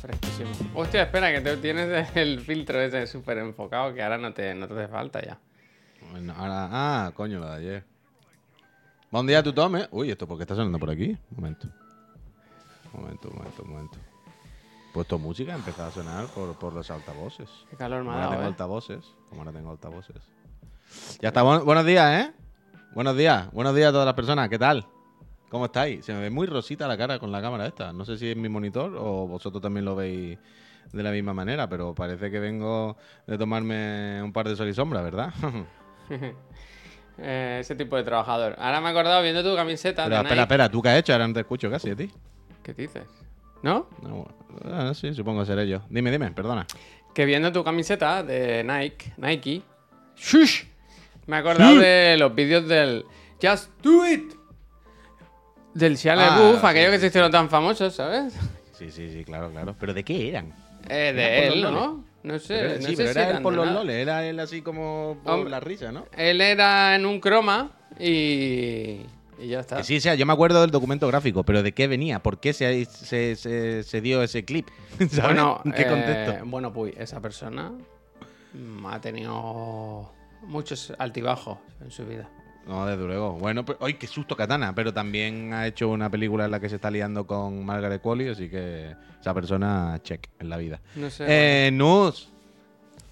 fresquísimo. Hostia, espera, que te tienes el filtro ese súper enfocado que ahora no te, no te hace falta ya. Bueno, ahora, ah, coño, lo de ayer. Buen día, tú tome. Uy, ¿esto por qué está sonando por aquí? Un momento. Un momento, un momento, un momento. Puesto música, ha empezado a sonar por, por los altavoces. Qué calor me Como ha ahora dado, tengo ¿eh? altavoces. Como ahora tengo altavoces. Ya está. bu- buenos días, ¿eh? Buenos días. Buenos días a todas las personas. ¿Qué tal? ¿Cómo estáis? Se me ve muy rosita la cara con la cámara esta. No sé si es mi monitor o vosotros también lo veis de la misma manera, pero parece que vengo de tomarme un par de sol y sombra, ¿verdad? Eh, ese tipo de trabajador. Ahora me he acordado viendo tu camiseta. Pero de espera, Nike. espera, ¿tú qué has hecho? Ahora no te escucho casi a ti. ¿Qué dices? ¿No? No, bueno, ah, sí, supongo que seré yo. Dime, dime, perdona. Que viendo tu camiseta de Nike, Nike, ¡shush! me he acordado de los vídeos del Just Do It. Del Shia Ah, sí, aquellos que sí, se hicieron tan famosos, ¿sabes? Sí, sí, sí, claro, claro. ¿Pero de qué eran? Eh, de él, ¿no? No sé. Pero- no sí, sé pero si era él por los loles, era él así como por Hombre. la risa, ¿no? Él era en un croma y, y ya está. Que sí, o sea, yo me acuerdo del documento gráfico, pero ¿de qué venía? ¿Por qué se, se, se- se dio ese clip? ¿Sabes? Bueno, ¿En qué eh, contexto? bueno, pues esa persona ha tenido muchos altibajos en su vida. No, desde luego. Bueno, pues, ¡ay, qué susto Katana! Pero también ha hecho una película en la que se está liando con Margaret Qualley, así que esa persona, check en la vida. No sé. Eh, Nus.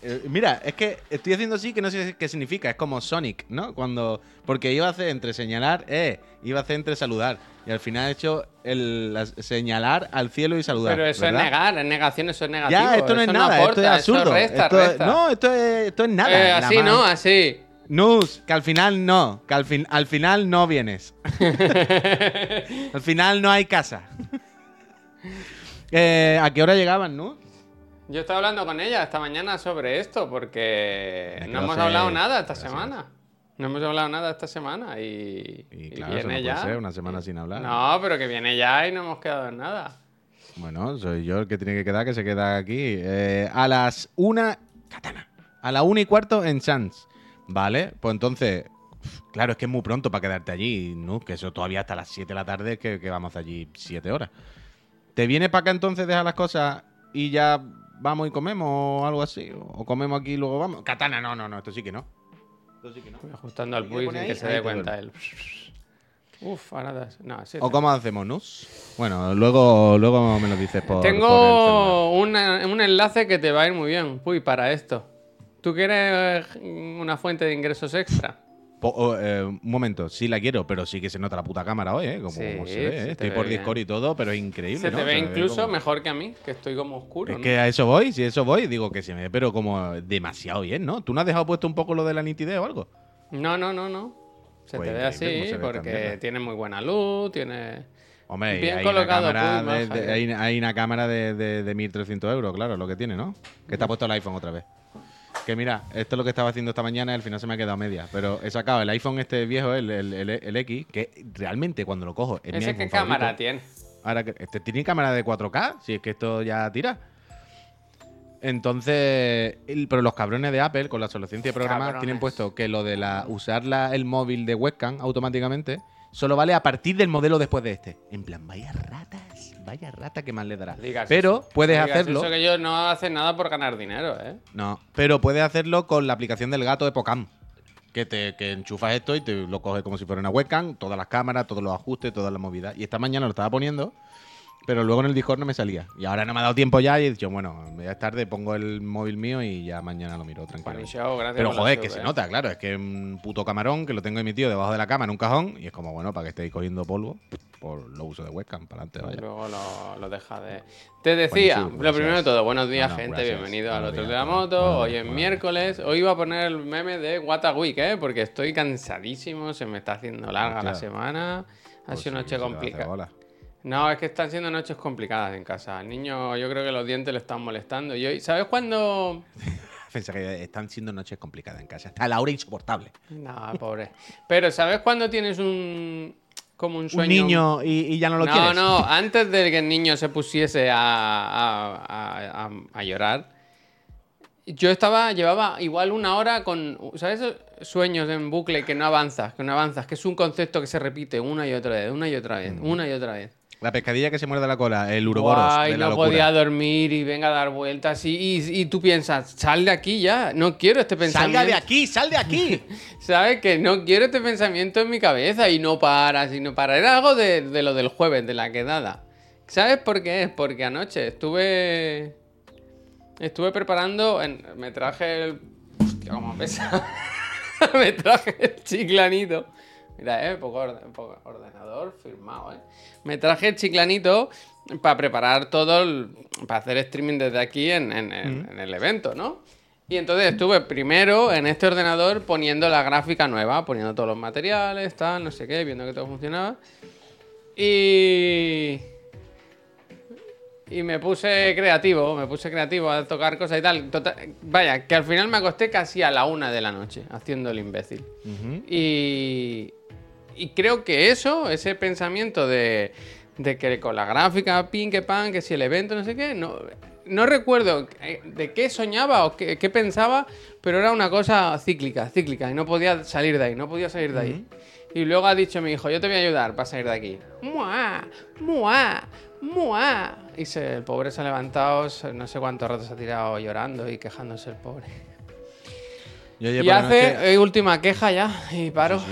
Eh, mira, es que estoy haciendo así que no sé qué significa. Es como Sonic, ¿no? Cuando. Porque iba a hacer entre señalar, eh, iba a hacer entre saludar. Y al final he hecho el la- señalar al cielo y saludar. Pero eso ¿verdad? es negar, es negación, eso es negativo. Ya, esto no es nada, aporta, esto es absurdo. Eso resta, Esto- resta. No, esto es, esto es nada. Eh, nada así. ¿no? Así. Nus, que al final no, que al, fin, al final no vienes. al final no hay casa. Eh, ¿A qué hora llegaban, Nus? Yo estaba hablando con ella esta mañana sobre esto porque no hemos hablado nada esta Gracias. semana. No hemos hablado nada esta semana y, Y y claro, eso no viene puede ya. ser, una semana sin hablar. No, pero que viene ya y no hemos quedado en nada. Bueno, soy yo el que tiene que quedar, que se queda aquí. Eh, a las una. Katana. A la una y cuarto en Chance. Vale, pues entonces. Claro, es que es muy pronto para quedarte allí, ¿no? Que eso todavía hasta las 7 de la tarde, que, que vamos allí 7 horas. ¿Te vienes para acá entonces, deja las cosas y ya vamos y comemos o algo así? ¿O comemos aquí y luego vamos? Katana, no, no, no, esto sí que no. Esto sí que no. Ajustando al ¿Qué puy sin que se dé cuenta él. Uf, ahora das. No, sí, ¿O cómo hacemos, Nus? Bueno, luego, luego me lo dices por. por el celular. Tengo una- un enlace que te va a ir muy bien, Puy, para esto. ¿Tú quieres eh, una fuente de ingresos extra? Po- o, eh, un momento, sí la quiero, pero sí que se nota la puta cámara hoy, ¿eh? Como, Sí, se ve, ¿eh? se Estoy ve por bien. Discord y todo, pero es increíble. Se ¿no? te ve incluso como- mejor que a mí, que estoy como oscuro. Es ¿no? que a eso voy, si a eso voy, digo que se me ve, pero como demasiado bien, ¿no? ¿Tú no has dejado puesto un poco lo de la nitidez o algo? No, no, no, no. Se Pues te ve así ve porque tiene muy buena luz, tiene... Hombre, Bien hay colocado, una de, de- hay, hay una cámara de, de, de 1300 euros, claro, lo que tiene, ¿no? Que está puesto el iPhone otra vez. Que mira, esto es lo que estaba haciendo esta mañana y al final se me ha quedado media. Pero he sacado el iPhone este viejo, el, el, el- el X, que realmente cuando lo cojo es mi ¿Ese iPhone qué cámara favorito. tiene? Ahora que este tiene cámara de 4K, si es que esto ya tira. Entonces, el- pero los cabrones de Apple con la obsolescencia de programas Cabrones. tienen puesto que lo de la usar la- el móvil de webcam automáticamente solo vale a partir del modelo después de este. En plan, vaya ratas, vaya rata que más le dará. Digas Pero eso. puedes digas hacerlo. Eso que ellos no hacen nada por ganar dinero, ¿eh? No, pero puedes hacerlo con la aplicación del gato de Pocam. Que te que enchufas esto y te lo coges como si fuera una webcam, todas las cámaras, todos los ajustes, todas las movidas. Y esta mañana lo estaba poniendo, pero luego en el Discord no me salía. Y ahora no me ha dado tiempo ya y he dicho, bueno, ya es tarde, pongo el móvil mío y ya mañana lo miro tranquilo. Pero joder, que se ¿eh? nota, claro, es que es un puto camarón que lo tengo emitido debajo de la cama en un cajón y es como, bueno, para que estéis cogiendo polvo, por lo uso de webcam, para adelante, vaya. Luego lo, lo deja de. Te decía, lo primero de todo, buenos días, No, gente. gracias. Bienvenido al otro de la moto. Hoy es miércoles. Hoy iba a poner el meme de What a Week, ¿eh? Porque estoy cansadísimo, se me está haciendo larga la semana. Ha Pues sido noche complicada. No, es que están siendo noches complicadas en casa. Al niño, yo creo que los dientes le están molestando. Y hoy, ¿sabes cuándo.? Pensé que están siendo noches complicadas en casa. Está la hora insoportable. No, pobre. Pero ¿sabes cuándo tienes un. como un sueño. Un niño y, y ya no lo no, quieres. no, antes de que el niño se pusiese a, a- a- a- a llorar, yo estaba, llevaba igual una hora con, ¿sabes? esos Sueños en bucle que no avanzas, que no avanzas, que es un concepto que se repite una y otra vez, una y otra vez, una y otra vez. La pescadilla que se muerde la cola, el uroboros Guay, de la no locura. podía dormir y venga a dar vueltas y, y, y tú piensas, sal de aquí ya, no quiero este pensamiento. ¡Salga de aquí! ¡Sal de aquí! ¿Sabes? Que no quiero este pensamiento en mi cabeza y no para, y no para. Era algo de, de lo del jueves, de la quedada. ¿Sabes por qué es? Porque anoche estuve. Estuve preparando. en- me traje el. Hostia, cómo pesa. me traje el chiclanito. Mira, eh, poco, poco ordenador firmado, eh. Me traje el chiclanito para preparar todo el. para hacer streaming desde aquí en, en- en- en el evento, ¿no? Y entonces estuve primero en este ordenador poniendo la gráfica nueva, poniendo todos los materiales, tal, no sé qué, viendo que todo funcionaba. Y. Y me puse creativo, me puse creativo a tocar cosas y tal. Tota- vaya, que al final me acosté casi a la una de la noche haciendo el imbécil. Y, y creo que eso, ese pensamiento de, de que con la gráfica, pin, que pan, que si el evento, no sé qué, no, no recuerdo eh, de qué soñaba o qué, qué pensaba, pero era una cosa cíclica, cíclica, y no podía salir de ahí, no podía salir de ahí. Y luego ha dicho mi hijo, yo te voy a ayudar para salir de aquí. ¡Mua! ¡Mua! ¡Mua! Y se- el pobre se ha levantado, no sé cuántos ratos ha tirado llorando y quejándose el pobre. Yo Y hace, eh, última queja ya, y paro.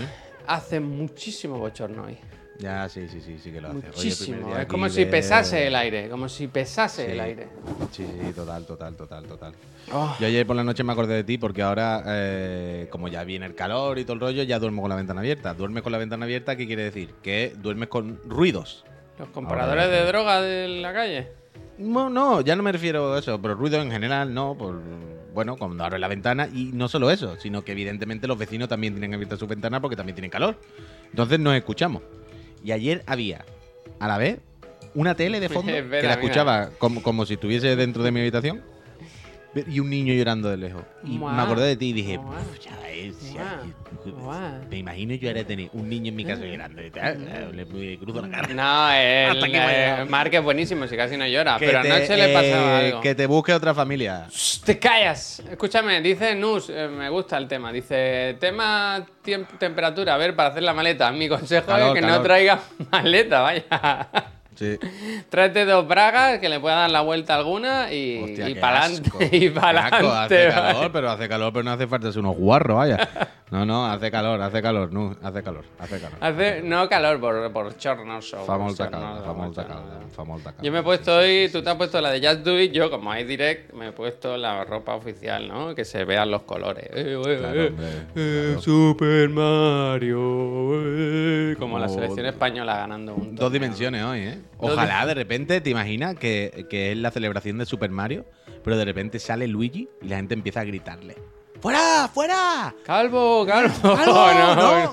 Hace muchísimo bochorno hoy. Ya, sí, sí, sí, sí que lo hace. Muchísimo. Es aquí como si de- pesase el aire, como si pesase Sí. el aire. Sí, sí, total, total, total, total. Oh, Yo ayer por la noche me acordé de ti porque ahora, eh, como ya viene el calor y todo el rollo, ya duermo con la ventana abierta. Duermes con la ventana abierta, ¿qué quiere decir? Que duermes con ruidos. los compradores de droga de la calle. No, no, ya no me refiero a eso, pero ruido en general, no, por, bueno, cuando abres la ventana y no solo eso, sino que evidentemente los vecinos también tienen abiertas sus ventanas porque también tienen calor. Entonces nos escuchamos. Y ayer había, a la vez, una tele de fondo que la escuchaba como, como si estuviese dentro de mi habitación y un niño llorando de lejos. Y Mua. me acordé de ti y dije, Mua. "Uf, ya ves, ya- me imagino yo ahora tener un niño en mi casa llorando. y tal, Le me cruzo la cara. No, el, eh. Mark es buenísimo, si casi no llora. Que pero te- anoche le pasaba eh, algo. Que te busque otra familia. Shh, ¡Te callas! Escúchame, dice Nus, eh, me gusta el tema. Dice, tema temperatura, a ver, para hacer la maleta. Mi consejo Calor, es que no calor. traigas maleta, vaya. Sí. Tráete dos bragas que le pueda dar la vuelta alguna y, Hostia, y asco, Hace calor, pero hace calor, pero no hace falta ser unos guarros, vaya. No, no, hace calor, hace calor, no, hace calor, hace calor. Hace, no calor por, por chornoso. Fa molta calor, fa molta calor, fa molta calor. Yo me he puesto hoy, tú te has puesto la de Just Do It, yo como hay direct me he puesto la ropa oficial, ¿no? Que se vean los colores. Eh, eh, Claro, eh, hombre, eh. Super Mario. eh, como la selección española ganando un Dos torneo. dimensiones hoy, ¿eh? Ojalá de repente, ¿te imaginas que, que es la celebración de Super Mario, pero de repente sale Luigi y la gente empieza a gritarle. ¡Fuera! ¡Fuera! Calvo, calvo. ¡Calvo! no, ¡No!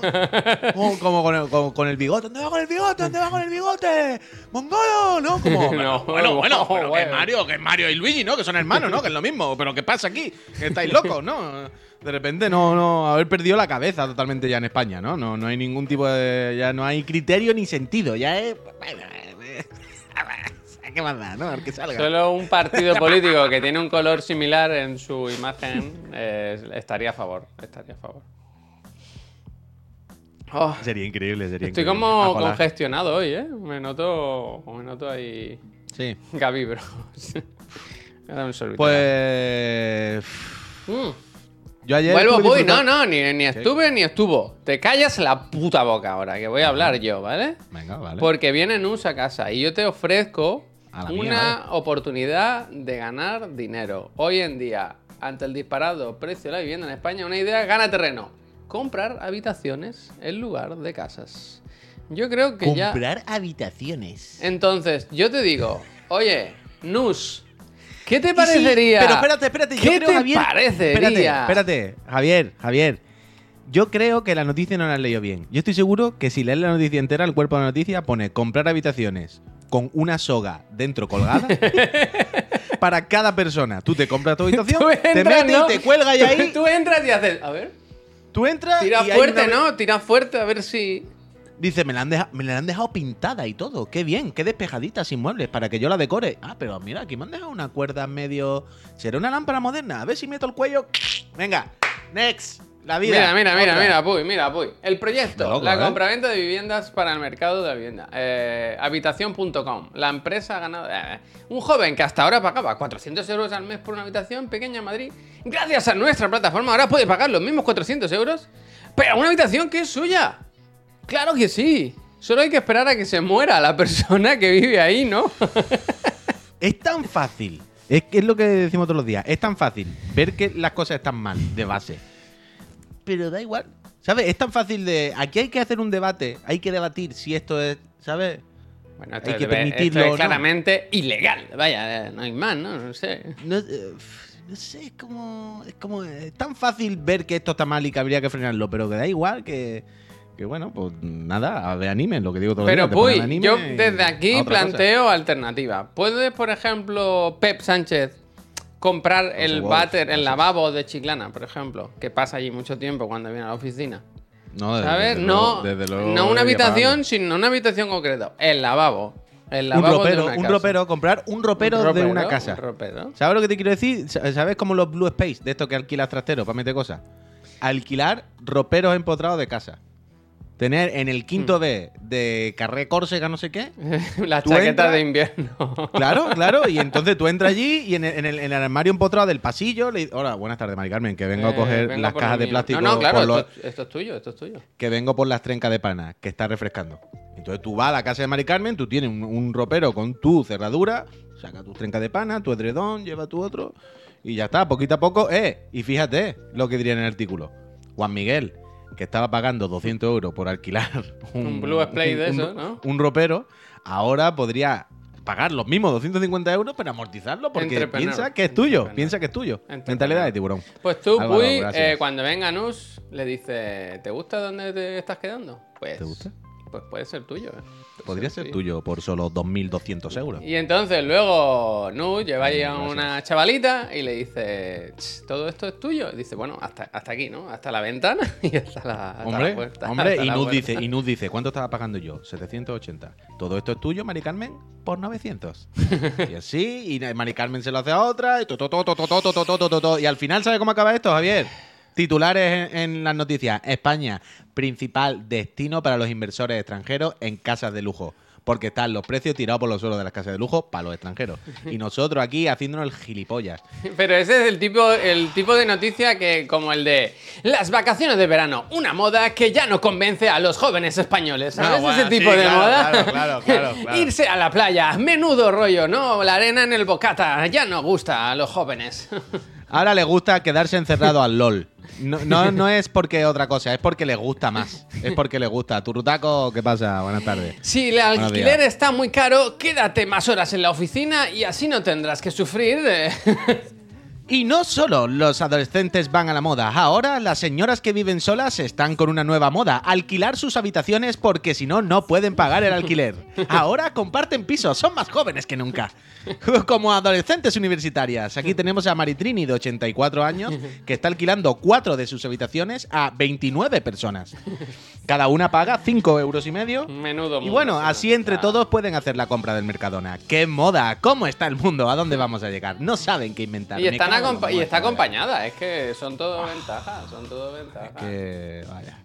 Como, como con, el, con- con el bigote. ¿Dónde va con el bigote? ¿Dónde va con el bigote? ¡Mongolo! ¿No? Como, No, bueno, bueno, pero que es. Mario, que es Mario y Luigi, ¿no? Que son hermanos, ¿no? Que es lo mismo. Pero ¿qué pasa aquí? Que estáis locos, ¿no? De repente no, no, haber perdido la cabeza totalmente ya en España, ¿no? No, no hay ningún tipo de. Ya no hay criterio ni sentido. Ya es. Bueno, ¿qué más da, no? Al que salga. Solo un partido político que tiene un color similar en su imagen eh, estaría a favor. Estaría a favor. Oh, Sería increíble, sería estoy increíble. como Ojalá. congestionado hoy, ¿eh? Me noto, me noto ahí Sí. Gaby Bros. Voy a dar un sorbito. Pues. Mm. Yo ayer. Vuelvo, voy. No, disfrutando- no, ni, ni estuve ni estuvo. Te callas la puta boca ahora, que voy a hablar yo, ¿vale? Venga, vale. Porque viene Nus a casa y yo te ofrezco A la mía, una oportunidad de ganar dinero. Hoy en día, ante el disparado precio de la vivienda en España, una idea gana terreno. Comprar habitaciones en lugar de casas. Yo creo que ya... Comprar habitaciones. Entonces, yo te digo, oye, Nus, ¿qué te sí, parecería? pero espérate, espérate. yo ¿Qué creo, te Javier- parecería? Espérate, espérate. Javier, Javier. Yo creo que la noticia no la has leído bien. Yo estoy seguro que si lees la noticia entera, el cuerpo de la noticia pone comprar habitaciones con una soga dentro colgada para cada persona. Tú te compras tu habitación, te metes ¿no? y te cuelgas y Tú- ahí. Tú entras y haces, a ver, Tú entras tira y fuerte, una- ¿no? Tira fuerte, a ver si... Dice, me la, han deja- me la han dejado pintada y todo. Qué bien, qué despejadita sin muebles para que yo la decore. Ah, pero mira, aquí me han dejado una cuerda medio. ¿Será una lámpara moderna? A ver si meto el cuello. Venga, next. La vida. Mira, mira, mira, mira, Puy, mira, Puy. El proyecto, loco, la ¿eh? compraventa de viviendas para el mercado de la vivienda. Eh, habitación.com. La empresa ha ganado. eh, un joven que hasta ahora pagaba 400 euros al mes por una habitación pequeña en Madrid, gracias a nuestra plataforma, ahora puede pagar los mismos 400 euros, pero una habitación que es suya. Claro que sí. Solo hay que esperar a que se muera la persona que vive ahí, ¿no? Es tan fácil. Es que es lo que decimos todos los días. Es tan fácil ver que las cosas están mal de base. Pero da igual. ¿Sabes? Es tan fácil de. Aquí hay que hacer un debate. Hay que debatir si esto es. ¿Sabes? Bueno, esto, Hay que esto permitirlo, es ¿no? claramente ilegal. Vaya, eh, no hay más, ¿no? No sé. No, eh, no sé, es como. Es como. Es tan fácil ver que esto está mal y que habría que frenarlo. Pero que da igual que. Que bueno, pues nada, a ver anime, lo que digo todo el Pero Puy, yo desde aquí otra cosa. planteo alternativa. ¿Puede, por ejemplo, Pep Sánchez comprar el wow, váter, el lavabo de Chiclana, por ejemplo? Que pasa allí mucho tiempo cuando viene a la oficina. No, desde- ¿Sabes? desde no, luego- desde luego no una habitación, sino una habitación concreta. El lavabo. El Un lavabo de ropero, una un casa. ropero, comprar un ropero, Un de una casa. un ropero. ¿Sabes lo que te quiero decir? Sa- ¿Sabes como los Blue Space, de estos que alquilas trasteros para meter cosas? Alquilar roperos empotrados de casa. Tener en el quinto B de Carré Córcega, no sé qué. Chaquetas entras- de invierno. Claro, claro. Y entonces tú entras allí y en el, en el- en el armario empotrado del pasillo le dices, hola, buenas tardes, Mari Carmen, que vengo a Eh, coger vengo las cajas de plástico. No, no, claro, por los- esto, esto es tuyo, esto es tuyo. que vengo por las trencas de pana, que está refrescando. Entonces tú vas a la casa de Mari Carmen, tú tienes un, un ropero con tu cerradura, saca tus trencas de pana, tu edredón, lleva tu otro, y ya está, poquito a poco, eh, y fíjate lo que diría en el artículo. Juan Miguel, que estaba pagando 200 euros por alquilar Un Blue Splay de un- eso, ¿no? Un ropero, ahora podría pagar los mismos 250 euros para amortizarlo porque piensa que es tuyo, piensa que es tuyo. Mentalidad de tiburón. Pues tú, Álvaro, Puy, eh, cuando venga Nus, le dice, ¿te gusta dónde te estás quedando? Pues, ¿Te gusta? Pues puede ser tuyo. eh podría ser tuyo por solo 2.200 euros. Y entonces luego Nu lleva ahí a una chavalita y le dice, todo esto es tuyo. Y dice, bueno, hasta, hasta aquí, ¿no? Hasta la ventana y hasta la, hombre, puerta. Hombre, y Nu dice, y Nuz dice, ¿cuánto estaba pagando yo? 780. Todo esto es tuyo, Mari Carmen, por 900. y así, y Mari Carmen se lo hace a otra, y, to, to, to, y al final, ¿sabes cómo acaba esto, Javier? Titulares en, en las noticias. España, principal destino para los inversores extranjeros en casas de lujo. Porque están los precios tirados por los suelos de las casas de lujo para los extranjeros. Y nosotros aquí haciéndonos el gilipollas. Pero ese es el tipo, el tipo de noticia que, como el de las vacaciones de verano, una moda que ya no convence a los jóvenes españoles. ¿Sabes? Ah, bueno, ese tipo sí, de claro, moda. claro, claro, claro, claro. Irse a la playa, menudo rollo, ¿no? La arena en el bocata, ya no gusta a los jóvenes. Ahora le gusta quedarse encerrado al LOL. No, no, no es porque otra cosa, es porque le gusta más. Es porque le gusta. Turutaco, ¿qué pasa? Buenas tardes. Si el alquiler está muy caro, quédate más horas en la oficina y así no tendrás que sufrir. de- Y no solo los adolescentes van a la moda, ahora las señoras que viven solas están con una nueva moda, alquilar sus habitaciones porque si no, no pueden pagar el alquiler. Ahora comparten pisos, son más jóvenes que nunca. Como adolescentes universitarias, aquí tenemos a Maritrini de 84 años que está alquilando cuatro de sus habitaciones a 29 personas. Cada una paga 5 euros y medio. Menudo Y bueno, sí, así entre todos pueden hacer la compra del Mercadona. ¡Qué moda! ¿Cómo está el mundo? ¿A dónde vamos a llegar? No saben qué inventar. Y, están y está acompañada, es que son todo ventajas, son todo ventajas. Que vaya.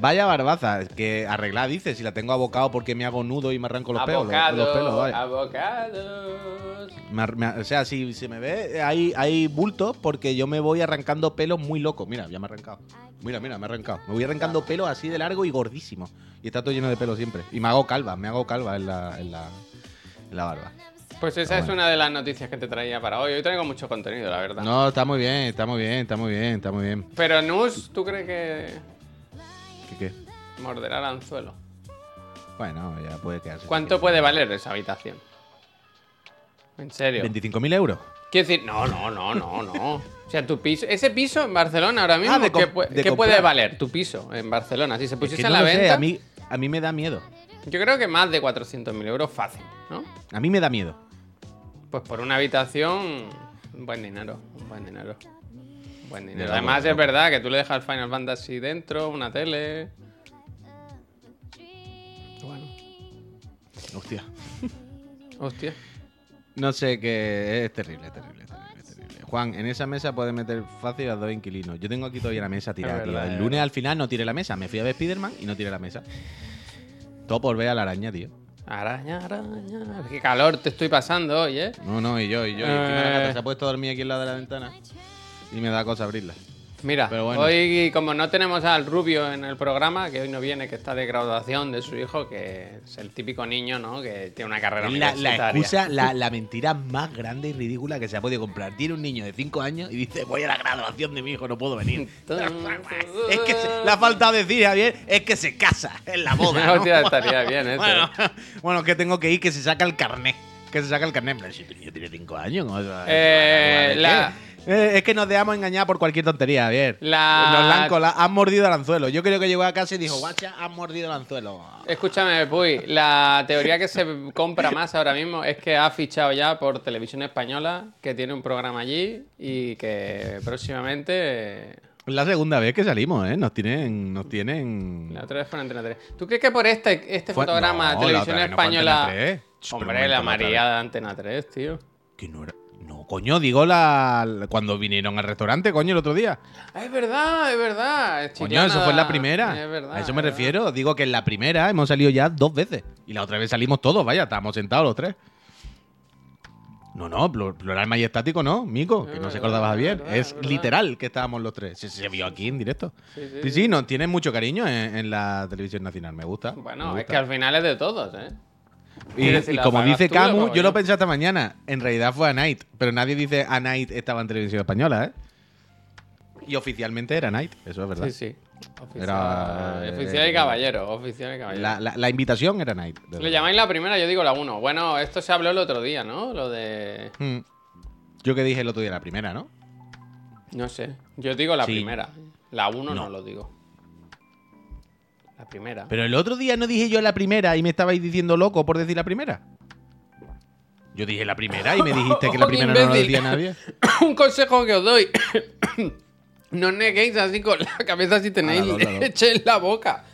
Vaya barbaza, que arreglar dice, si la tengo abocado porque me hago nudo y me arranco los pelos. los- Abocados, los pelos, vaya. abocados. Me me o sea, si se me ve, hay, hay bultos porque yo me voy arrancando pelos muy locos. Mira, ya me he arrancado. Mira, mira, me he arrancado. Me voy arrancando pelos así de largo y gordísimo. Y está todo lleno de pelo siempre. Y me hago calva, me hago calva en la, en la, en la barba. Pues esa Ah, es una de las noticias que te traía para hoy. Hoy traigo mucho contenido, la verdad. No, está muy bien, está muy bien, está muy bien, está muy bien. Pero Nus, ¿tú crees que ¿Qué qué? morderá el anzuelo? Bueno, ya puede quedarse. ¿Cuánto puede valer esa habitación? En serio. 25.000 euros. Quiero decir, no, no, no, no, no. O sea, tu piso, ese piso en Barcelona ahora mismo, Ah, de com- ¿qué, pu- de qué puede valer tu piso en Barcelona? Si se Es pusiese que a la sé, venta, a mí, a mí me da miedo. yo creo que más de 400.000 euros fácil, ¿no? A mí me da miedo. Pues por una habitación, un buen dinero, un buen dinero. Un buen dinero. Además de es verdad que tú le dejas Final Fantasy dentro, una tele. Bueno, Hostia. hostia. No sé qué. Es terrible, terrible, terrible, terrible. Juan, en esa mesa puedes meter fácil a dos inquilinos. Yo tengo aquí todavía la mesa tirada, tío. El es lunes al final no tiré la mesa. Me fui a ver Spiderman y no tiré la mesa. Todo por ver a la araña, tío. Araña, araña. Qué calor te estoy pasando hoy, ¿eh? No, no, y yo, y yo. Y encima la Eh. gata se ha puesto a dormir aquí al lado de la ventana. Y me da cosa abrirla. Mira, Pero bueno. hoy como no tenemos al Rubio en el programa, que hoy no viene, que está de graduación de su hijo, que es el típico niño, ¿no? Que tiene una carrera la, la excusa, la, la mentira más grande y ridícula que se ha podido comprar. Tiene un niño de 5 años y dice, voy a la graduación de mi hijo, no puedo venir. es que se- le ha faltado decir, Javier, es que se casa en la boda. ¿no? Hostia, estaría bien eso. bueno, bueno, que tengo que ir, que se saca el carnet. Que se saca el carnet. Pero si tu niño tiene 5 años, ¿no? Eso- Eh, la-. Eh, es que nos dejamos engañar por cualquier tontería, Javier. La- Nos la han, colado, han mordido el anzuelo. Yo creo que llegó a casa y dijo, guacha, han mordido el anzuelo. Escúchame, Puy, la teoría que se compra más ahora mismo es que ha fichado ya por Televisión Española, que tiene un programa allí y que próximamente... Es la segunda vez que salimos, ¿eh? Nos tienen. Nos tienen. La otra vez fue en Antena 3. ¿Tú crees que por este, este Fue- fotograma no, de la Televisión otra vez no fue Española... Antena 3. Ch, pero un Hombre, la la María de Antena 3, tío. Que no era. No, coño, digo la. la- Cuando vinieron al restaurante, coño, el otro día. Ah, es verdad, es verdad. es Coño, eso fue en la primera. Es verdad. a eso me es verdad. refiero. Digo que en la primera hemos salido ya dos veces. Y la otra vez salimos todos, vaya, estábamos sentados los tres. No, no, plu- plural majestático no, Mico, que Es no se verdad, acordaba es bien. verdad, Es es verdad. literal que estábamos los tres. Se, se vio aquí en directo. Sí, sí, Sí, sí, nos tienen mucho cariño en, en la televisión nacional. Me gusta. Bueno, me es gusta. que al final es de todos, ¿eh? Y, y como dice Camus, yo lo pensé esta mañana. En realidad fue a Night. Pero nadie dice a Night estaba en televisión española, ¿eh? Y oficialmente era Night, eso es verdad. Sí, sí. Oficial, Era, eh, oficial y caballero. Oficial y caballero. La, la- la invitación era Night. Le llamáis la primera, yo digo la 1. Bueno, esto se habló el otro día, ¿no? Lo de. Hmm. Yo que dije el otro día la primera, ¿no? No sé. Yo digo la Sí. primera. La 1 no. No. lo digo. La primera. Pero el otro día no dije yo la primera y me estabais diciendo loco por decir la primera. Yo dije la primera y me dijiste que la primera no lo Imbécil. decía nadie. Un consejo que os doy. no os neguéis así con la cabeza si tenéis hágalo. leche en la boca.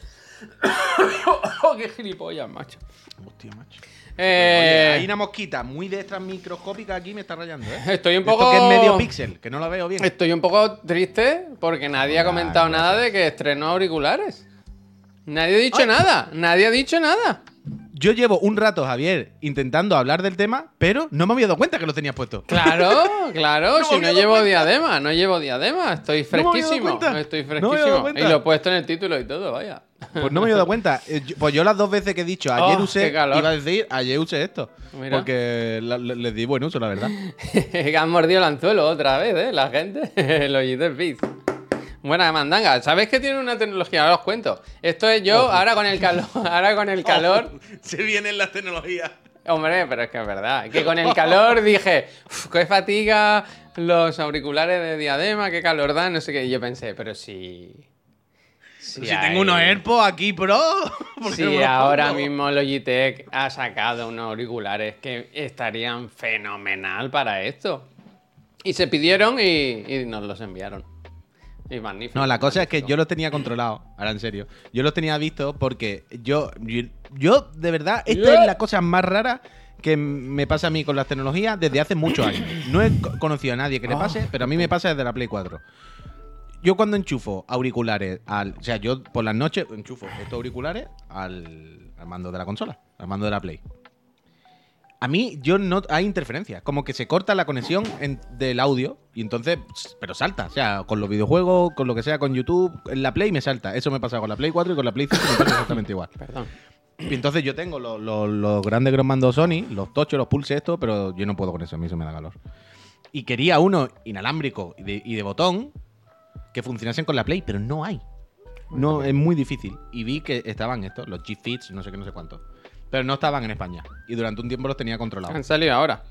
oh, qué gilipollas, macho. Hostia, macho. Eh, Oye, hay una mosquita muy de extra microscópica aquí me está rayando, ¿eh? Estoy un Esto poco. que es medio píxel, que no lo veo bien. Estoy un poco triste porque nadie ha comentado gracias. nada de que estrenó auriculares. Nadie ha dicho nada. Nadie ha dicho nada. Yo llevo un rato, Javier, intentando hablar del tema, pero no me había dado cuenta que lo tenías puesto. Claro, claro. No si no llevo cuenta. diadema, no llevo diadema. Estoy No me había dado fresquísimo. cuenta. Estoy No dado fresquísimo. y lo he puesto en el título y todo, vaya. Pues no me había dado cuenta. Eh, Pues yo las dos veces que he dicho ayer Oh, usé, iba a decir ayer usé esto. Mira. Porque les di buen uso, la verdad. que han mordido el anzuelo otra vez, ¿eh? La gente. Los Jitter Beats. Buena mandanga. ¿Sabes que tiene una tecnología? Ahora os cuento. Esto es yo, ahora con el calor. Ahora con el calor. Se vienen las tecnologías. Hombre, pero es que es verdad. Que con el calor dije, "Uf, qué fatiga, los auriculares de diadema, qué calor dan, no sé qué. Y yo pensé, pero si. Si, tengo unos AirPods aquí, Pro. ¿por qué no me Si ahora mismo Logitech ha sacado unos auriculares que estarían fenomenal para esto. Y se pidieron y, y nos los enviaron. Y magnífico. No, la cosa es que yo los tenía controlados, ahora en serio. Yo los tenía vistos porque yo, yo, yo, de verdad, esta Yeah. es la cosa más rara que me pasa a mí con las tecnologías desde hace muchos años. No he co- conocido a nadie que le Ah. pase, pero a mí me pasa desde la Play 4. Yo cuando enchufo auriculares al. O sea, yo por las noches enchufo estos auriculares al, al mando de la consola, al mando de la Play. A mí, yo no. Hay interferencias. Como que se corta la conexión en- del audio y entonces. Pero salta. O sea, con los videojuegos, con lo que sea, con YouTube, en la Play me salta. Eso me pasa con la Play 4 y con la Play 5 me pasa exactamente igual. Perdón. Y entonces yo tengo los, los- los grandes nos mandó Sony, los tochos, los pulse, esto, pero yo no puedo con eso, a mí eso me da calor. Y quería uno inalámbrico y de, y de botón que funcionasen con la Play, pero no hay. No, es muy difícil. Y vi que estaban estos, los G-Fits, no sé qué, no sé cuánto. Pero no estaban en España. Y durante un tiempo los tenía controlados. Han salido ahora.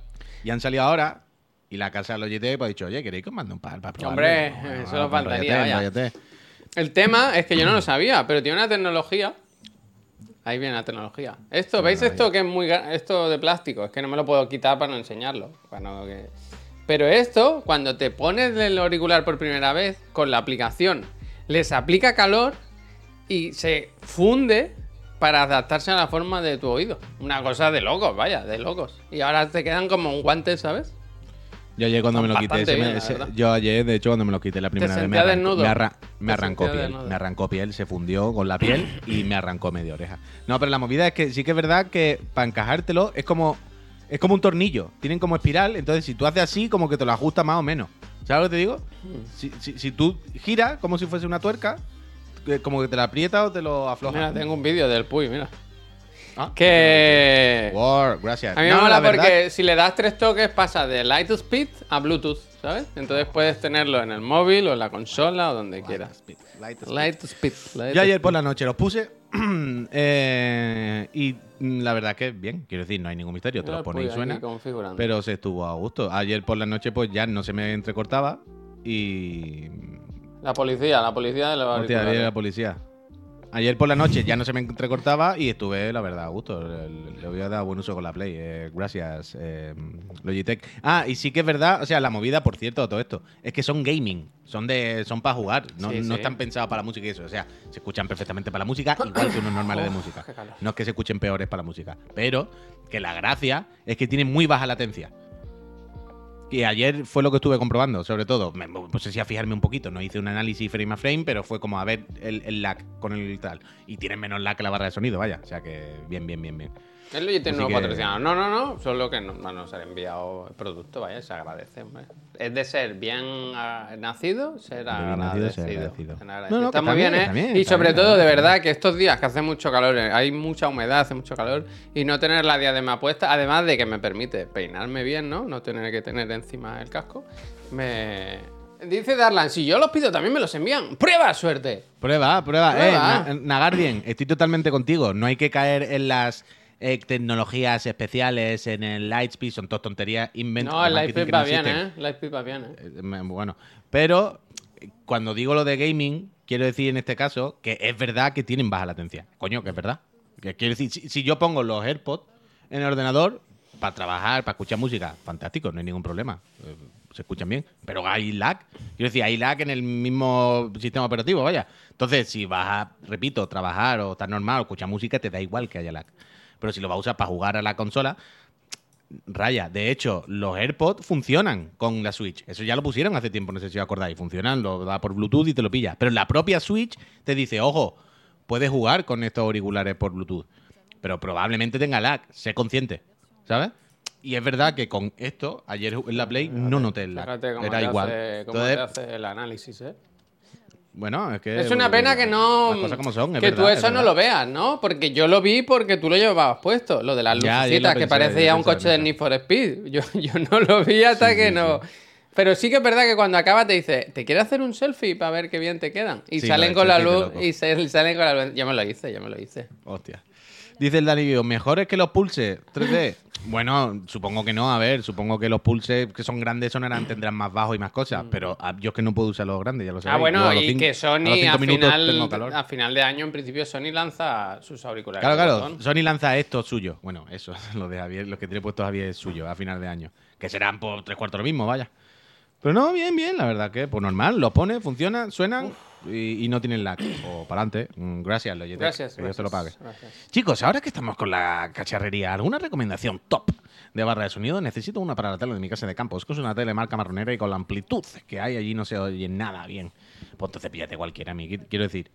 Y han salido ahora. Y la casa de los GT pues, ha dicho, oye, ¿queréis que os mande un par para probarlo? Hombre, Bueno, eso bueno, nos faltaría, vaya. El tema es que yo no lo sabía, pero tiene una tecnología. Ahí viene la tecnología. Esto, ¿veis esto que es muy esto de plástico? Es que no me lo puedo quitar para no enseñarlo. para no que- Pero esto, cuando te pones el auricular por primera vez con la aplicación, les aplica calor y se funde para adaptarse a la forma de tu oído. Una cosa de locos, vaya, de locos. Y ahora te quedan como un guante, ¿sabes? Yo ayer cuando me lo quité, Bastante se me- bien, la se- verdad. yo ayer, de hecho, cuando me lo quité la primera vez, me arrancó, me arra- me Te arrancó piel. desnudo. Me arrancó piel, se fundió con la piel y me arrancó media oreja. No, pero la movida es que sí que es verdad que para encajártelo es como, es como un tornillo. Tienen como espiral, entonces si tú haces así, como que te lo ajusta más o menos. ¿Sabes lo que te digo? Hmm. Si, si- si tú giras como si fuese una tuerca, como que te la aprieta o te lo afloja. Mira, tengo un vídeo del Puy, mira. Ah, Que. War, gracias. A mí me No, mola verdad- porque si le das tres toques pasa de Light Speed a Bluetooth, ¿sabes? Entonces puedes tenerlo en el móvil o en la consola o donde quieras. Light speed. Light Speed. light Yo ayer por la noche los puse eh, y la verdad que bien, quiero decir, no hay ningún misterio, te los pones y suena, pero se estuvo a gusto. Ayer por la noche pues ya no se me entrecortaba y... La policía, la policía de los Hostia, la policía. Ayer por la noche ya no se me entrecortaba y estuve, la verdad, a gusto. Le, voy a dar buen uso con la Play. Eh, gracias, eh, Logitech. Ah, y sí que es verdad, o sea, la movida, por cierto, todo esto, es que son gaming. Son de son para jugar, no, Sí, no sí. están pensados para la música y eso. O sea, se escuchan perfectamente para la música, igual que unos normales de música. No es que se escuchen peores para la música, pero que la gracia es que tienen muy baja latencia. Y ayer fue lo que estuve comprobando, sobre todo. Me puse así a fijarme un poquito. No hice un análisis frame a frame, pero fue como a ver el, el lag con el tal. Y tienen menos lag que la barra de sonido, vaya. O sea que bien, bien, bien, bien. El Logitech no que- patrocinado. No, no, no. Solo que no, no nos han enviado el producto, vaya, se agradece, hombre. Es de ser bien ah, nacido, ser nacido, ser agradecido. agradecido. Ser agradecido. No, no, está muy bien, bien, ¿eh? y sobre bien, todo, de verdad, que estos días que hace mucho calor, hay mucha humedad, hace mucho calor, y no tener la diadema puesta, además de que me permite peinarme bien, ¿no? No tener que tener encima el casco, me... Dice Darlan, si yo los pido también me los envían. ¡Prueba suerte! Prueba, prueba. Prueba. Eh, Na- estoy totalmente contigo. No hay que caer en las eh, tecnologías especiales, en el Lightspeed, son todas tonterías. Invent No, el marketing Lightspeed va no bien. ¿eh? Lightspeed va bien, ¿eh? Eh, me- Bueno, pero eh, cuando digo lo de gaming, quiero decir en este caso que es verdad que tienen baja latencia. Coño, que es verdad. Que quiero decir, si, si yo pongo los AirPods en el ordenador para trabajar, para escuchar música, fantástico, no hay ningún problema. Eh, Se escuchan bien. Pero hay lag. Quiero decir, hay lag en el mismo sistema operativo, vaya. Entonces, si vas a, repito, trabajar o estar normal o escuchar música, te da igual que haya lag. Pero si lo vas a usar para jugar a la consola, Raya, de hecho, los AirPods funcionan con la Switch. Eso ya lo pusieron hace tiempo, no sé si os acordáis. Funcionan, lo da por Bluetooth y te lo pilla. Pero la propia Switch te dice, ojo, puedes jugar con estos auriculares por Bluetooth. Pero probablemente tenga lag, sé consciente, ¿sabes? Y es verdad que con esto, ayer en la Play no noté el lag. Cómo, Era te, igual. Hace, cómo Entonces, te hace el análisis, ¿eh? Bueno, es que... Es una pena que no. Las cosas como son, es que tú es eso no lo veas, ¿no? Porque yo lo vi porque tú lo llevabas puesto, lo de las Ya, lucecitas, que pensé, ya un coche de. Need for Speed. Yo, yo no lo vi hasta Sí, que sí, no. Pero sí que es verdad que cuando acaba te dice, ¿te quieres hacer un selfie para ver qué bien te quedan? Y salen con la luz, y se- salen con la luz. Yo me lo hice, yo me lo hice. Hostia. Dice el Dani Guido, ¿mejores que los Pulse 3D? Bueno, supongo que no. A ver, supongo que los Pulse que son grandes sonarán, tendrán más bajo y más cosas. Pero ah, yo es que no puedo usar los grandes, ya lo sabéis. Mm. Ah, bueno, Yo a los y que Sony a final, a final de año, en principio, Sony lanza sus auriculares. Claro, claro. botón. Sony lanza esto suyo. Bueno, eso, lo de Javier, los que tiene puesto Javier es suyo a final de año. Que serán por tres cuartos lo mismo, vaya. Pero no, bien, bien, la verdad que, pues normal, los pone, funciona, suenan y, y no tienen lag. O para adelante. Gracias, Logitech. Gracias, Que Dios te lo pague. gracias, gracias. Chicos, ahora que estamos con la cacharrería, ¿alguna recomendación top de barra de sonido? Necesito una para la tele de mi casa de campo. Es que es una tele marca marronera y con la amplitud que hay allí no se oye nada bien. Pues entonces píllate cualquiera, mi. Quiero decir,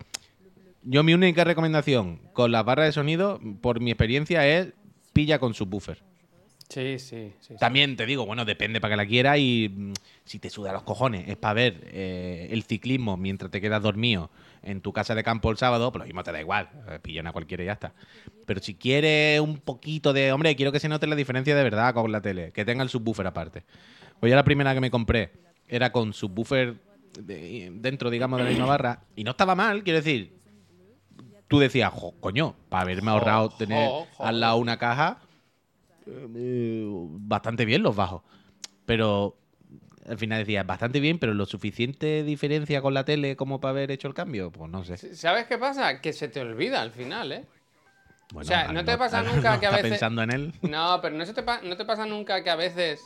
yo mi única recomendación con la barra de sonido, por mi experiencia, es pilla con subwoofer. Sí, sí, sí. También te digo, bueno, depende para que la quiera y mm, si te suda los cojones es para ver eh, el ciclismo mientras te quedas dormido en tu casa de campo el sábado, pues lo mismo te da igual, eh, pillan a cualquiera y ya está. Pero si quieres un poquito de, hombre, quiero que se note la diferencia de verdad con la tele, que tenga el subwoofer aparte. Pues ya la primera que me compré era con subwoofer de- dentro, digamos, de la misma barra y no estaba mal, quiero decir. Tú decías, "Jo, coño, para haberme ahorrado tener jo, jo. al lado una caja, bastante bien los bajos. Pero al final decía, bastante bien, pero lo suficiente diferencia con la tele como para haber hecho el cambio, pues no sé. ¿Sabes qué pasa? Que se te olvida al final, ¿eh? Bueno, sea, ¿no te pasa nunca que a veces- pensando en él. No, pero no, se te, pa- no te pasa nunca que a veces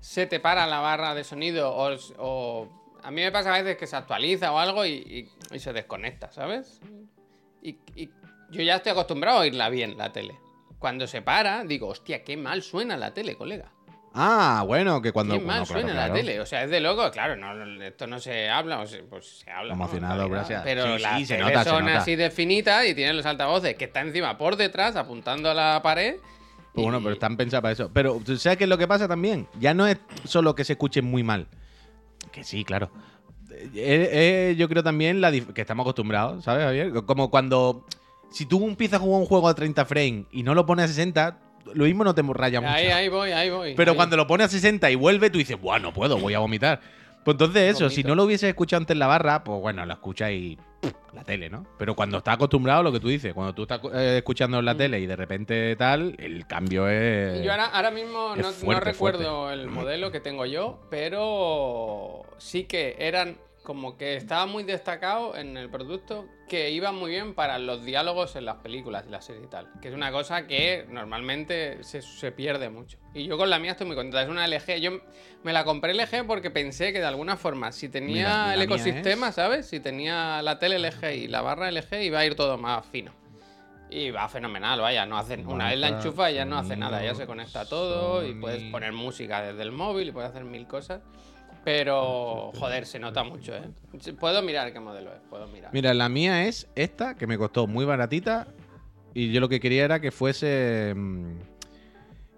se te para la barra de sonido o, o- a mí me pasa a veces que se actualiza o algo y, y- y se desconecta, ¿sabes? Y, y yo ya estoy acostumbrado a oírla bien, la tele. Cuando se para, digo, hostia, qué mal suena la tele, colega. Ah, bueno, que cuando. ¿Quién más bueno, claro, suena en la tele? O sea, es de loco, claro, no, no, esto no se habla, o se- pues se habla. ¿no? Emocionado, realidad. gracias. Pero Sí, las sí, se teles nota, se son nota. así de finitas y tienen los altavoces que está encima por detrás apuntando a la pared. Pues bueno, y- pero están pensados para eso. Pero, ¿tú ¿sabes qué es lo que pasa también? Ya no es solo que se escuchen muy mal. Que sí, claro. Eh, eh, yo creo también la que estamos acostumbrados, ¿sabes, Javier? Como cuando. Si tú empiezas a jugar un juego a 30 frames y no lo pones a 60, lo mismo no te raya mucho. Ahí, ahí voy, ahí voy. Pero ahí. cuando lo pones a 60 y vuelve, tú dices, bueno, no puedo, voy a vomitar. Pues entonces eso, si no lo hubieses escuchado antes en la barra, pues bueno, lo escuchas y ¡puf! la tele, ¿no? Pero cuando estás acostumbrado a lo que tú dices, cuando tú estás eh, escuchando en la tele y de repente tal, el cambio es... Yo ahora, ahora mismo no, no fuerte, recuerdo el modelo que tengo yo, pero sí que eran como que estaba muy destacado en el producto que iba muy bien para los diálogos en las películas y las series y tal. Que es una cosa que normalmente se, se pierde mucho. Y yo con la mía estoy muy contenta. Es una LG. Yo me la compré LG porque pensé que de alguna forma, si tenía Mira, el ecosistema, es- ¿sabes? Si tenía la tele LG y la barra LG, iba a ir todo más fino. Y va fenomenal, vaya, no hacen, una vez la enchufa y ya no hace nada, ya se conecta todo y puedes poner música desde el móvil y puedes hacer mil cosas. Pero, joder, se nota mucho, ¿eh? Puedo mirar qué modelo es, puedo mirar. Mira, la mía es esta, que me costó muy baratita. Y yo lo que quería era que fuese. mm,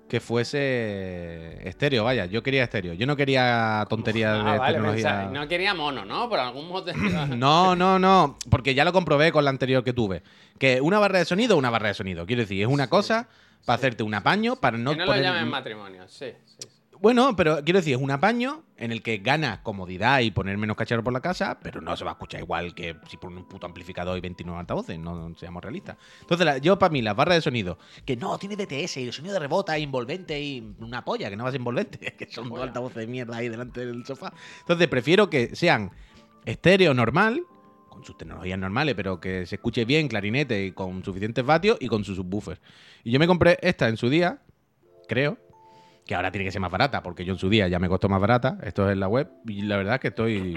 Que fuese estéreo, vaya. Yo quería estéreo. Yo no quería tonterías Ah, de vale, tecnología. pensaba- no quería mono, ¿no? Por algún motivo. No, no, no. Porque ya lo comprobé con la anterior que tuve. Que una barra de sonido, una barra de sonido. Quiero decir, es una cosa para hacerte un apaño, para no, que no lo llamen matrimonio, sí. Bueno, pero quiero decir, es un apaño en el que ganas comodidad y poner menos cacharro por la casa, pero no se va a escuchar igual que si pones un puto amplificador y 29 altavoces, no seamos realistas. Entonces, la- yo para mí, las barras de sonido, que no, tiene DTS y el sonido de rebota, envolvente y una polla, que no va a ser envolvente, que son dos altavoces de mierda ahí delante del sofá. Entonces, prefiero que sean estéreo normal, con sus tecnologías normales, pero que se escuche bien, clarinete y con suficientes vatios y con sus subwoofers. Y yo me compré esta en su día, creo, que ahora tiene que ser más barata, porque yo en su día ya me costó más barata, esto es en la web, y la verdad es que estoy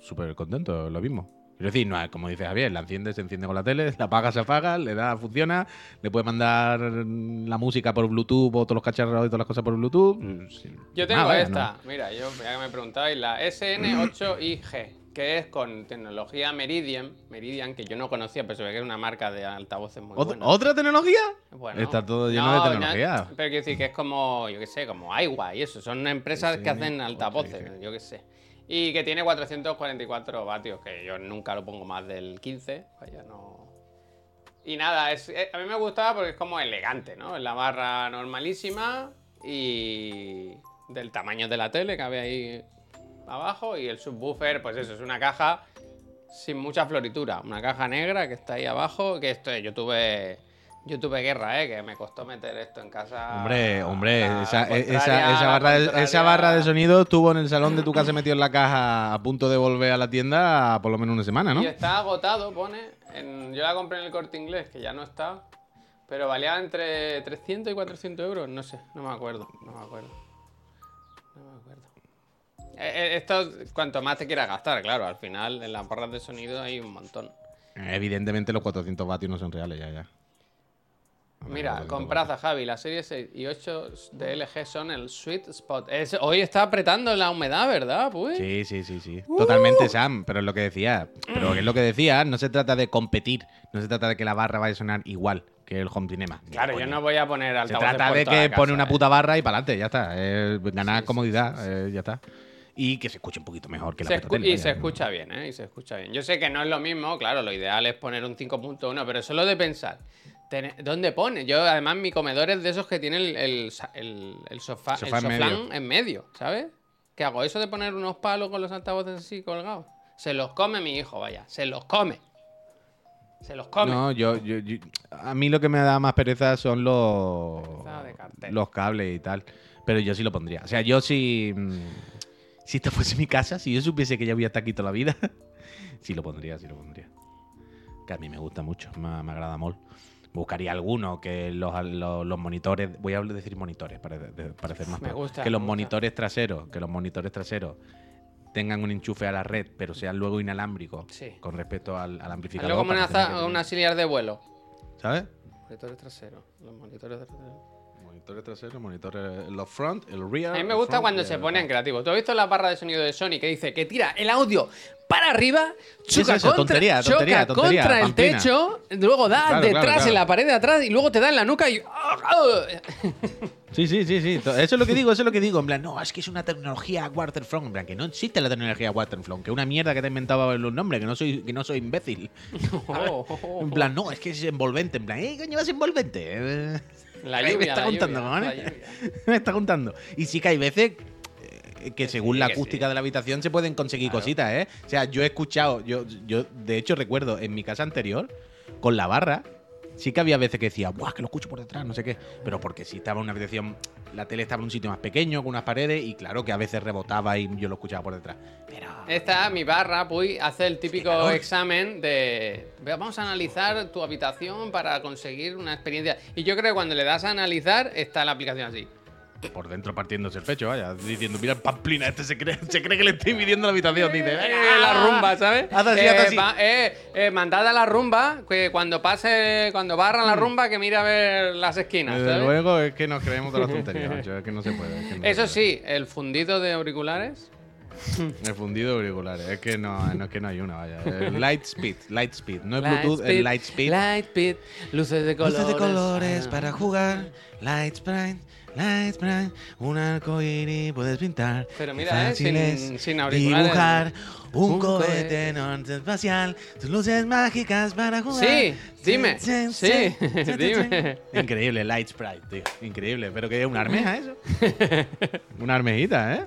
súper contento, lo mismo. Quiero decir, no es como dice Javier, la enciende, se enciende con la tele, la apaga, se apaga, le da, funciona, le puedes mandar la música por Bluetooth o todos los cacharros y todas las cosas por Bluetooth. sin- Yo tengo vaya, esta, mira, yo ya que me preguntabais, la SN8IG, que es con tecnología Meridian, Meridian, que yo no conocía, pero se ve que es una marca de altavoces muy ¿Ot- buena. ¿Otra tecnología? Bueno, Está todo lleno no, de no, tecnología. pero quiero decir que es como, yo qué sé, como Aiwa y eso. Son empresas que SN8IG. hacen altavoces, yo qué sé. Y que tiene 444 vatios, que yo nunca lo pongo más del 15. Vaya, no. Y nada, es, eh, a mí me gustaba porque es como elegante, ¿no? Es la barra normalísima y del tamaño de la tele que había ahí abajo. Y el subwoofer, pues eso, es una caja sin mucha floritura. Una caja negra que está ahí abajo. Que esto, yo tuve. Yo tuve guerra, ¿eh? Que me costó meter esto en casa. Hombre, hombre, esa, e, esa- esa barra de, esa barra de sonido estuvo en el salón de tu casa metido en la caja a punto de volver a la tienda por lo menos una semana, ¿no? Y está agotado, pone. en- yo la compré en el corte inglés, que ya no está. Pero valía entre 300 y 400 euros. No sé, no me acuerdo. No me acuerdo. Esto, cuanto más te quieras gastar, claro. Al final, en las barras de sonido hay un montón. Evidentemente los 400 vatios no son reales ya, ya. Mira, 400 con Praza, Javi, la serie 6 y 8 de LG son el sweet spot. Es- hoy está apretando la humedad, ¿verdad? Pues. Sí, sí, sí, sí. Uh. Totalmente, Sam, pero es lo que decía. Pero es lo que decía, no se trata de competir, no se trata de que la barra vaya a sonar igual que el home cinema. Claro, yo no voy a poner Se altavoces trata por de que pone una ¿eh? puta barra y para adelante, ya está. Eh, ganar sí, comodidad, sí, sí. eh, ya está. Y que se escuche un poquito mejor que la Se puta escu- tele, y vaya, se no- escucha bien, ¿eh? Y se escucha bien. Yo sé que no es lo mismo, claro, lo ideal es poner un 5.1, pero solo de pensar. ¿Dónde pone? Yo, además, mi comedor es de esos que tiene el, el, el- el sofá, en medio. en medio, ¿sabes? ¿Qué hago? ¿Eso de poner unos palos con los altavoces así colgados? Se los come mi hijo, vaya. Se los come. Se los come. No, yo, yo- yo- A mí lo que me da más pereza son los. Pereza. Los cables y tal. Pero yo sí lo pondría. O sea, yo si. Si esta fuese mi casa, si yo supiese que ya voy a estar aquí toda la vida, sí lo pondría, sí lo pondría. Que a mí me gusta mucho, me, me agrada mucho. Buscaría alguno que los, los, los monitores. Voy a decir monitores para de- parecer más. Me gusta, Que los me gusta. monitores traseros, que los monitores traseros tengan un enchufe a la red, pero sean luego inalámbricos Sí. con respecto al, al amplificador. Hazlo como una, que tenga za- que un auxiliar de vuelo. ¿Sabes? Monitores traseros. Los monitores traseros. Monitores traseros, monitores los front, el rear. A mí me el gusta front cuando se el ponen creativos. ¿Tú has visto la barra de sonido de Sony que dice que tira el audio para arriba, ¿Qué es choca, contra, Tontería, choca tontería, tontería, contra el pampina. techo, luego da Claro, detrás claro, claro. en la pared de atrás y luego te da en la nuca y. Sí, sí, sí, sí. Eso es lo que digo, eso es lo que digo. En plan, no, es que es una tecnología Waterfront. En plan, que no existe la tecnología Waterfront, que es una mierda que te he inventado los nombres, que no soy, que no soy imbécil. En plan, no, es que es envolvente. En plan, ¿eh? ¿Coño vas envolvente? Me está la contando, lluvia, cojones. la lluvia. me está contando. Y sí que hay veces que según sí, la acústica sí. de la habitación se pueden conseguir Claro. cositas, ¿eh? O sea, yo he escuchado, yo, yo de hecho recuerdo en mi casa anterior, con la barra, sí que había veces que decía, ¡buah, que lo escucho por detrás! No sé qué. Pero porque si estaba en una habitación, la tele estaba en un sitio más pequeño, con unas paredes, y claro que a veces rebotaba y yo lo escuchaba por detrás. Pero. Esta, mi barra, Puy, hace el típico examen de. Vamos a analizar tu habitación para conseguir una experiencia. Y yo creo que cuando le das a analizar, está la aplicación así. Por dentro partiéndose el pecho, vaya, diciendo, mira el pamplina, este se cree, se cree que le estoy midiendo la habitación. Dice, Eh, "Venga, la rumba, ¿sabes? Haz así, eh, haz así. va- eh, eh, mandad a la rumba, que cuando pase, cuando barran la rumba, que mira a ver las esquinas, Desde ¿sabes? luego es que nos creemos todas las tonterías, macho, es que no se puede. es que no se Eso puede. sí, el fundido de auriculares. El fundido de auriculares, es que no, no, es que no hay una, vaya. El light speed, light speed, no es Light Bluetooth, speed, es light speed. Lightspeed, luces de colores. Luces de colores Ah. para jugar, light sprite, light sprite, un arco iris puedes pintar. Pero mira, eh, fácil sin- es sin auriculares. Dibujar un, Un cohete cohete. norte espacial, tus luces mágicas para jugar. Sí, dime, sí, chen, dime. Increíble, light sprite, tío. Increíble. ¿Pero qué es? ¿Una armeja eso? una armejita, ¿eh?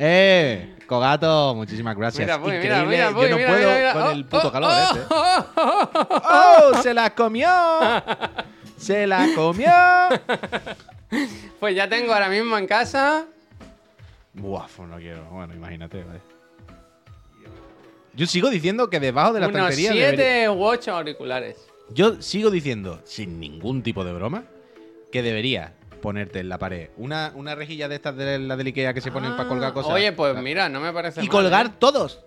Eh, Cogato, muchísimas gracias. Mira, Increíble. mira, Yo no mira, puedo mira, mira. con Oh, el puto oh, calor oh, este. oh, oh. ¡Oh! ¡Se la comió! ¡Se la comió! Pues ya tengo ahora mismo en casa. Buah, pues no quiero. Bueno, imagínate, vale. Yo sigo diciendo que debajo de la unos estantería. 7 debería- u 8 auriculares. Yo sigo diciendo, sin ningún tipo de broma, que debería ponerte en la pared una, una rejilla de estas de la del Ikea que se ponen para colgar Ah, cosas. Oye, pues mira, no me parece Y mal, colgar ¿eh? todos.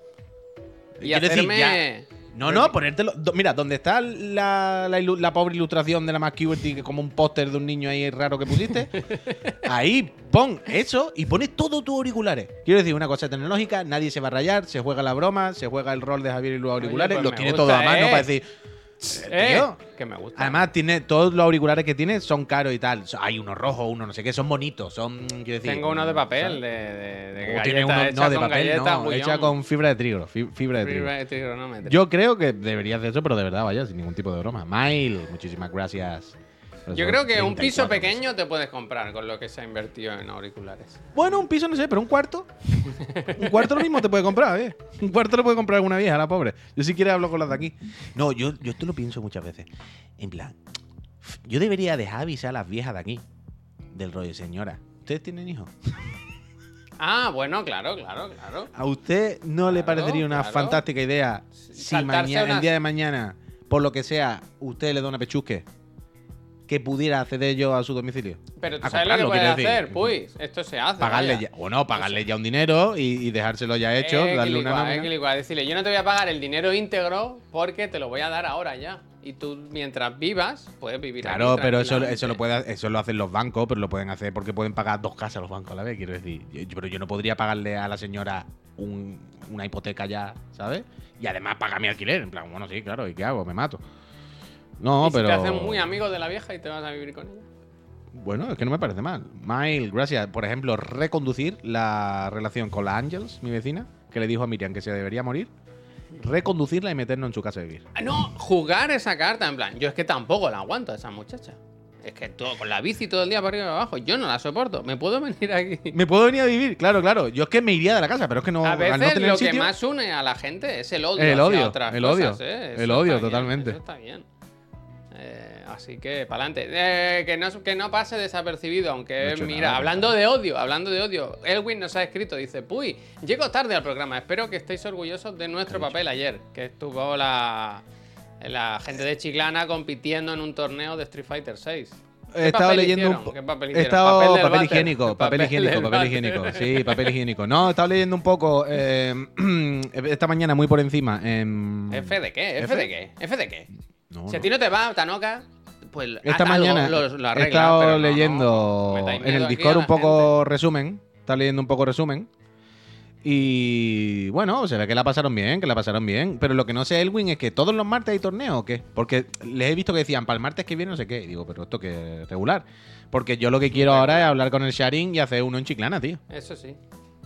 Y Quiero hacerme. No, no, ponértelo. do- Mira, donde está la, la ilu- la pobre ilustración de la McCurity, que como un póster de un niño ahí raro que pusiste, ahí pon eso y pones todo tus auriculares. Quiero decir, una cosa tecnológica, nadie se va a rayar, se juega la broma, se juega el rol de Javier y los auriculares, pues los me tiene gusta, todo a mano eh. para decir. Eh, tío. que me gusta. Además, tiene, todos los auriculares que tiene son caros y tal. Hay uno rojo, uno no sé qué, son bonitos, son. Quiero decir, Tengo uno de papel, de, de, de tiene uno, hecha no, de con papel, galleta, no, bullón. hecha con fibra de trigo. fi- Fibra de trigo. Fibra de. Yo creo que deberías hacer eso, pero de verdad, vaya, sin ningún tipo de broma. Mile, muchísimas gracias. Yo creo que un piso 34 pequeño te puedes comprar con lo que se ha invertido en auriculares. Bueno, un piso no sé, pero un cuarto. un cuarto lo mismo te puede comprar, ¿eh? Un cuarto lo puede comprar alguna vieja, la pobre. Yo si quieres hablo con las de aquí. No, yo, yo esto lo pienso muchas veces. En plan, yo debería dejar avisar a las viejas de aquí. Del rollo, señora. ¿Ustedes tienen hijos? Ah, bueno, claro, claro, claro. ¿A usted no le parecería una claro. fantástica idea si Saltarse mañana, unas- el día de mañana, por lo que sea, usted le da una pechusque que pudiera acceder yo a su domicilio? Pero tú A sabes lo que puedes hacer, pues. Esto se hace. Pagarle vaya. ya, o no, pagarle ya un dinero y, y dejárselo ya hecho, Eh, darle una nómina. eh. Decirle, yo no te voy a pagar el dinero íntegro porque te lo voy a dar ahora ya. Y tú, mientras vivas, puedes vivir Claro, aquí pero eso, eso lo puede, eso lo hacen los bancos, pero lo pueden hacer porque pueden pagar dos casas los bancos a la vez, quiero decir. Yo- pero yo no podría pagarle a la señora un- una hipoteca ya, ¿sabes? Y además pagar mi alquiler. En plan, bueno, sí, claro, ¿y qué hago? Me mato. No, Y si pero. te haces muy amigo de la vieja y te vas a vivir con ella. Bueno, es que no me parece mal. Mile, gracias. Por ejemplo, reconducir la relación con la Angels, mi vecina, que le dijo a Miriam que se debería morir. Reconducirla y meternos en su casa a vivir. Ah, No, jugar esa carta, en plan, yo es que tampoco la aguanto a esa muchacha. Es que todo, con la bici todo el día para arriba y para abajo, yo no la soporto. ¿Me puedo venir aquí? Me puedo venir a vivir, claro, claro. Yo es que me iría de la casa, pero es que no. a al veces no tener lo que sitio- más une a la gente es el odio. El odio, otras el cosas, odio, ¿eh? el odio, bien, totalmente. eso está bien. Eh, así que, para adelante. que, no, que no pase desapercibido, No he aunque, mira, nada, hablando de odio, hablando de odio, Elwin nos ha escrito, dice, Puy, llego tarde al programa, espero que estéis orgullosos de nuestro papel ayer, que estuvo la, la gente de Chiclana compitiendo en un torneo de Street Fighter 6. He estado leyendo un po- ¿Qué papel He hicieron? estado papel, higiénico, papel higiénico, papel higiénico. Sí, papel higiénico. No, he estado leyendo un poco eh, esta mañana muy por encima. en- ¿F de qué? ¿F, ¿F? de qué? ¿F de qué? No, si a ti no te va, Tanoka, pues Esta algo mañana lo- lo he arregla, estado pero no, no, leyendo en el Discord un poco resumen. Está leyendo un poco resumen. Y bueno, se ve que la pasaron bien, que la pasaron bien. Pero lo que no sé, Elwin, es que todos los martes hay torneo o qué. Porque les he visto que decían para el martes que viene no sé qué. Y digo, pero esto que es regular. Porque yo lo que quiero ahora es hablar con el Sharing y hacer uno en Chiclana, tío. Eso sí.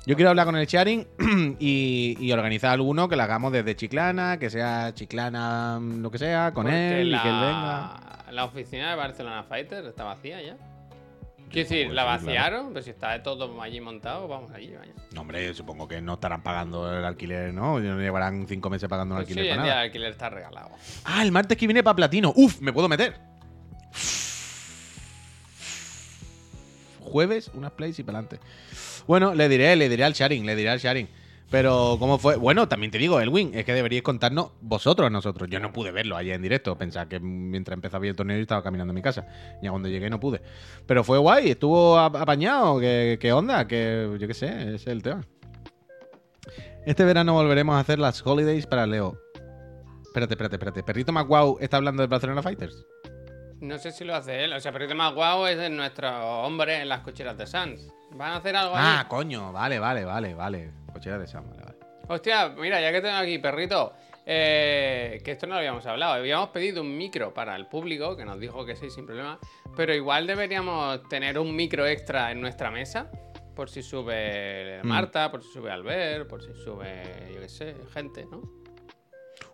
Yo quiero hablar con el Sharing y, y organizar alguno que lo hagamos desde Chiclana, que sea Chiclana mm, lo que sea, con Porque él la, y que él venga. La oficina de Barcelona Fighter está vacía ya. Quiero decir, la sí, claro. vaciaron, pero si está todo allí montado, vamos allí, vaya. No, hombre, supongo que no estarán pagando el alquiler, ¿no? No llevarán cinco meses pagando el Pues sí, alquiler el para día nada. del alquiler está regalado. Ah, el martes que viene para Platino. Uf, me puedo meter. Jueves, unas plays y para adelante. Bueno, le diré, le diré al sharing, le diré al sharing. Pero, ¿cómo fue? Bueno, también te digo, Elwin, es que deberíais contarnos vosotros a nosotros. Yo no pude verlo ayer en directo. Pensaba que mientras empezaba el torneo yo estaba caminando a mi casa. Ya cuando llegué no pude. Pero fue guay, estuvo ap- apañado. ¿Qué, onda? Que yo qué sé, ese es el tema. Este verano volveremos a hacer las holidays para Leo. Espérate, espérate, espérate. ¿Perrito McWow está hablando de Barcelona Fighters? No sé si lo hace él. O sea, pero el más guau es de nuestro hombre en las cocheras de Sans. ¿Van a hacer algo Ah, ahí? coño. Vale, vale, vale, vale. Cochera de Sam, vale, vale. Hostia, mira, ya que tengo aquí, perrito. eh, que esto no lo habíamos hablado. Habíamos pedido un micro para el público, que nos dijo que sí, sin problema. Pero igual deberíamos tener un micro extra en nuestra mesa. Por si sube Mm. Marta, por si sube Albert, por si sube, yo qué sé, gente, ¿no?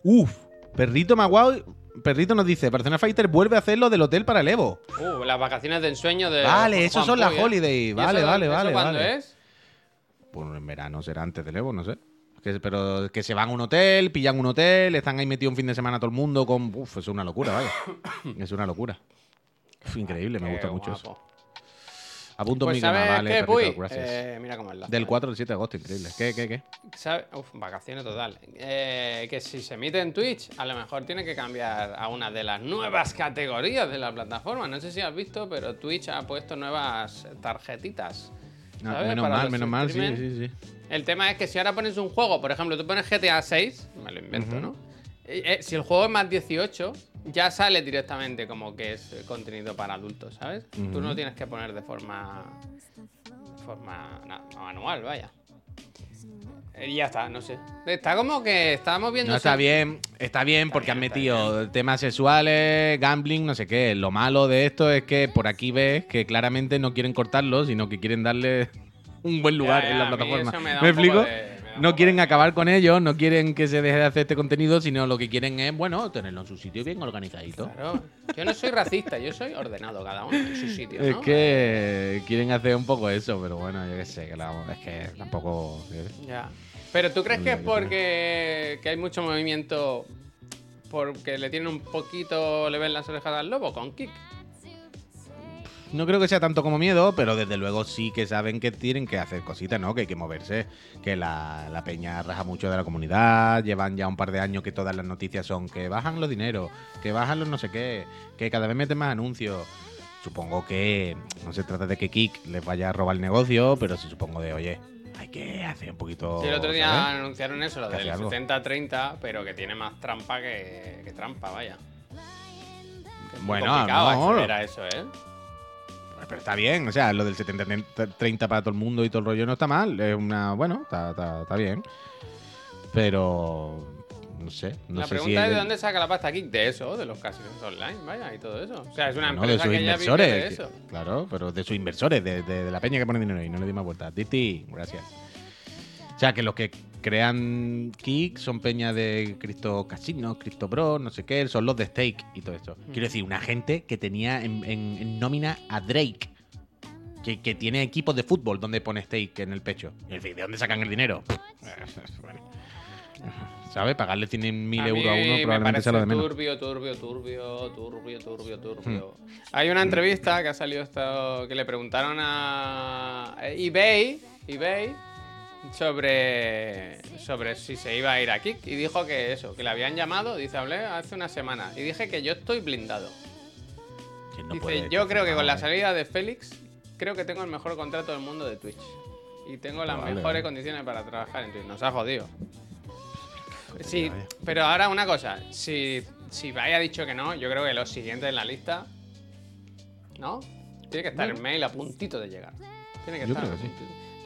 Uf, Perrito McWow. Perrito nos dice: Barcelona Fighter vuelve a hacer lo del hotel para el Evo. Uh, las vacaciones de ensueño de. Vale, esos son las Puy, holiday. ¿Y Vale, eso- vale, eso vale, cuándo vale. es? Pues en verano será antes del Evo, no sé. Que- pero que se van a un hotel, pillan un hotel, están ahí metidos un fin de semana todo el mundo con. Uf, es una locura, vaya. es una locura. Uf, increíble, me Qué gusta mucho eso. Apunto Pues mi canal, ¿sabes vale, qué, gracias. Eh, mira cómo es la Del 4 al 7 de agosto, increíble. ¿Qué, qué, qué? ¿Sabe? Uf, vacaciones total. Eh, que si se emite en Twitch, a lo mejor tiene que cambiar a una de las nuevas categorías de la plataforma. No sé si has visto, pero Twitch ha puesto nuevas tarjetitas. Ah, menos Para mal, menos mal, sí, sí, sí. El tema es que si ahora pones un juego, por ejemplo, tú pones GTA 6, me lo invento. ¿no? Eh, si el juego es más 18, ya sale directamente como que es eh, contenido para adultos, ¿sabes? Tú no Ujú. lo tienes que poner de forma. de forma manual, vaya. Eh, Y ya está, no sé. Está como que estábamos viendo. No está bien, está bien porque han bien, metido temas sexuales, gambling, no sé qué. Lo malo de esto es que por aquí ves que claramente no quieren cortarlo, sino que quieren darle un buen lugar Ya, en la plataforma. me da ¿Me un poco explico? de- No quieren acabar con ellos, no quieren que se deje de hacer este contenido, sino lo que quieren es, bueno, tenerlo en su sitio bien organizadito. Claro. Yo no soy racista, yo soy ordenado, cada uno en su sitio. Es ¿no? que quieren hacer un poco eso, pero bueno, yo qué sé, que la- es que tampoco... Ya. Pero tú crees que es porque que hay mucho movimiento porque le tienen un poquito, le ven las orejas al lobo con Kick. No creo que sea tanto como miedo, pero desde luego sí que saben que tienen que hacer cositas, ¿no? Que hay que moverse, que la, la peña raja mucho de la comunidad, llevan ya un par de años que todas las noticias son que bajan los dineros, que bajan los no sé qué, que cada vez meten más anuncios. Supongo que no se trata de que Kik les vaya a robar el negocio, pero sí supongo de, oye, hay que hacer un poquito... Sí, el otro día ¿sabes? anunciaron eso, lo del hace algo. 70-30, pero que tiene más trampa que, que trampa, vaya. Que es Bueno, no. acceder a eso, ¿eh? Pero está bien, o sea, lo del 70-30 para todo el mundo y todo el rollo no está mal. Es una. Bueno, está, está, está bien. Pero. No sé. No la sé si pregunta es de dónde saca la pasta Kick de eso, de los casinos online, vaya, y todo eso. O sea, es una no, de empresa sus que ya vive inversores. de que- eso. Claro, pero de sus inversores, de, de- de la peña que pone dinero ahí. No le di más vueltas. Titi, gracias. O sea, que los que crean Kick son peña de Cristo Casino, Cristo Pro, no sé qué, son los de Stake y todo esto. Quiero decir, una gente que tenía en, en- en nómina a Drake. Que, que tiene equipos de fútbol donde pone Stake en el pecho. Y el ¿de dónde sacan el dinero? ¿Sabes? Pagarle 100.000 A euros a uno me probablemente sea lo de menos. Turbio, turbio, turbio, turbio, turbio, turbio. Hmm. Hay una entrevista que ha salido esto, que le preguntaron a eh, eBay, eBay sobre, sobre si se iba a ir a Kick y dijo que eso, que le habían llamado, dice, hablé hace una semana y dije que yo estoy blindado. No dice, puede yo creo que con la salida de Félix, creo que tengo el mejor contrato del mundo de Twitch. Y tengo las Vale, mejores condiciones para trabajar en Twitch. Nos ha jodido. Sí, pero ahora una cosa, si, si haya dicho que no, yo creo que los siguientes en la lista ¿No? Tiene que estar el mail a puntito de llegar. Tiene que Yo estar creo a que sí.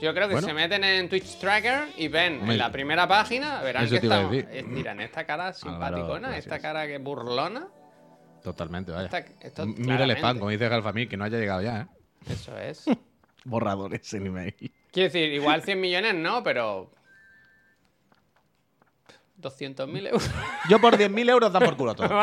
Yo creo que Bueno. se meten en Twitch Tracker y ven Hombre, en la primera página, verán eso que estamos. decir. eh, Miran esta cara Álvaro, simpaticona, gracias. esta cara que burlona. Totalmente, vaya. Esta- esto Mira el spam, como dice Galfamil, que no haya llegado ya, ¿eh? Eso es. Borradores en email. Quiero decir, igual 100 millones no, pero. 200.000 euros. Yo por 10.000 euros dan por culo todo.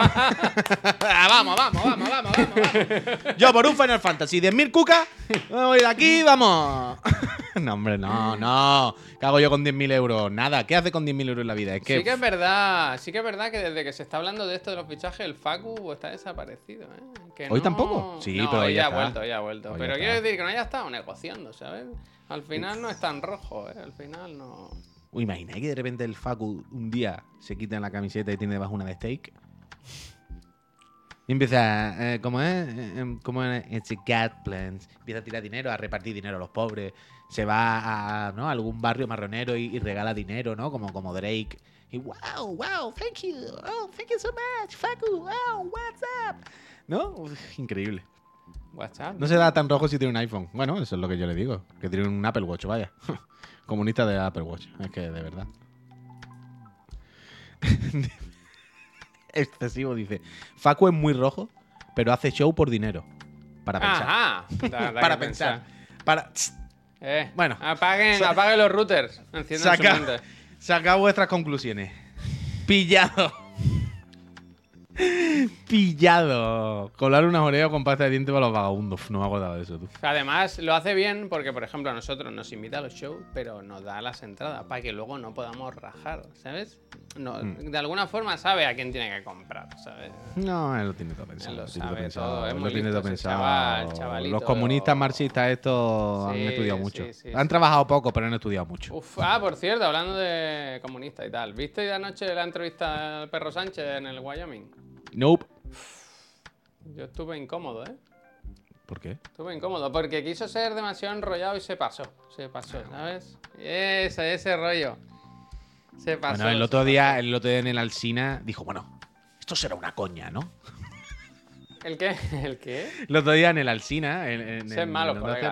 Ah, vamos, vamos, vamos, vamos, vamos, vamos. Yo por un Final Fantasy, 10.000 cucas, me voy de aquí, vamos. no, hombre, no, no. ¿Qué hago yo con 10.000 euros? Nada. ¿Qué hace con 10.000 euros en la vida? Es que. Sí que es verdad, sí que es verdad que desde que se está hablando de esto de los fichajes, el Facu está desaparecido, ¿eh? Que ¿Hoy no- tampoco? Sí, No, pero hoy ya ya ha vuelto, ya ha vuelto. Hoy pero quiero decir que no haya estado negociando, ¿sabes? Al final no es tan rojo, ¿eh? Al final no. Uy, imagina que de repente el Facu un día se quita la camiseta y tiene debajo una de steak. Y empieza, eh, ¿cómo es? Eh, em, ¿Cómo es? It's a God plans. Empieza a tirar dinero, a repartir dinero a los pobres. Se va a, ¿no? algún barrio marronero y, regala dinero, ¿no? Como, como Drake. Y wow, wow, thank you. Oh, thank you so much, Facu. Oh, what's up? ¿No? Increíble. WhatsApp. No se da tan rojo si tiene un iPhone. Bueno, eso es lo que yo le digo. Que tiene un Apple Watch, vaya. Comunista de Apple Watch. Es que de verdad. Excesivo, dice. Facu es muy rojo, pero hace show por dinero. Para pensar. Ajá. Da- da para pensar. Para. Eh, Bueno. Apaguen, los routers. Enciendan su Saca, mente. saca vuestras conclusiones. Pillado. Pillado. Colar unas orejas con pasta de dientes para los vagabundos. No me acordaba de eso, tú. Además, lo hace bien porque, por ejemplo, a nosotros nos invita a los shows, pero nos da las entradas para que luego no podamos rajar, ¿sabes? No, Mm. De alguna forma sabe a quién tiene que comprar, ¿sabes? No, él lo tiene todo pensado. Él lo tiene todo sabe pensado, todo, es él muy lo tiene listo todo ese pensado. chaval, chavalito. Los comunistas marxistas estos han estudiado mucho. sí, sí, han trabajado poco, pero han estudiado mucho. Uf, ah, por cierto, hablando de comunistas y tal, ¿viste anoche la entrevista al perro Sánchez en el Wyoming? Nope. Yo estuve incómodo, ¿eh? ¿Por qué? Estuve incómodo porque quiso ser demasiado enrollado y se pasó. Se pasó, ¿sabes? Ese, ese rollo. Se pasó. bueno, el otro día, pasó. el otro día en el Alsina dijo, bueno, esto será una coña, ¿no? ¿El qué? ¿El qué? El otro día en el Alsina, en, en- Ser en malo, ese.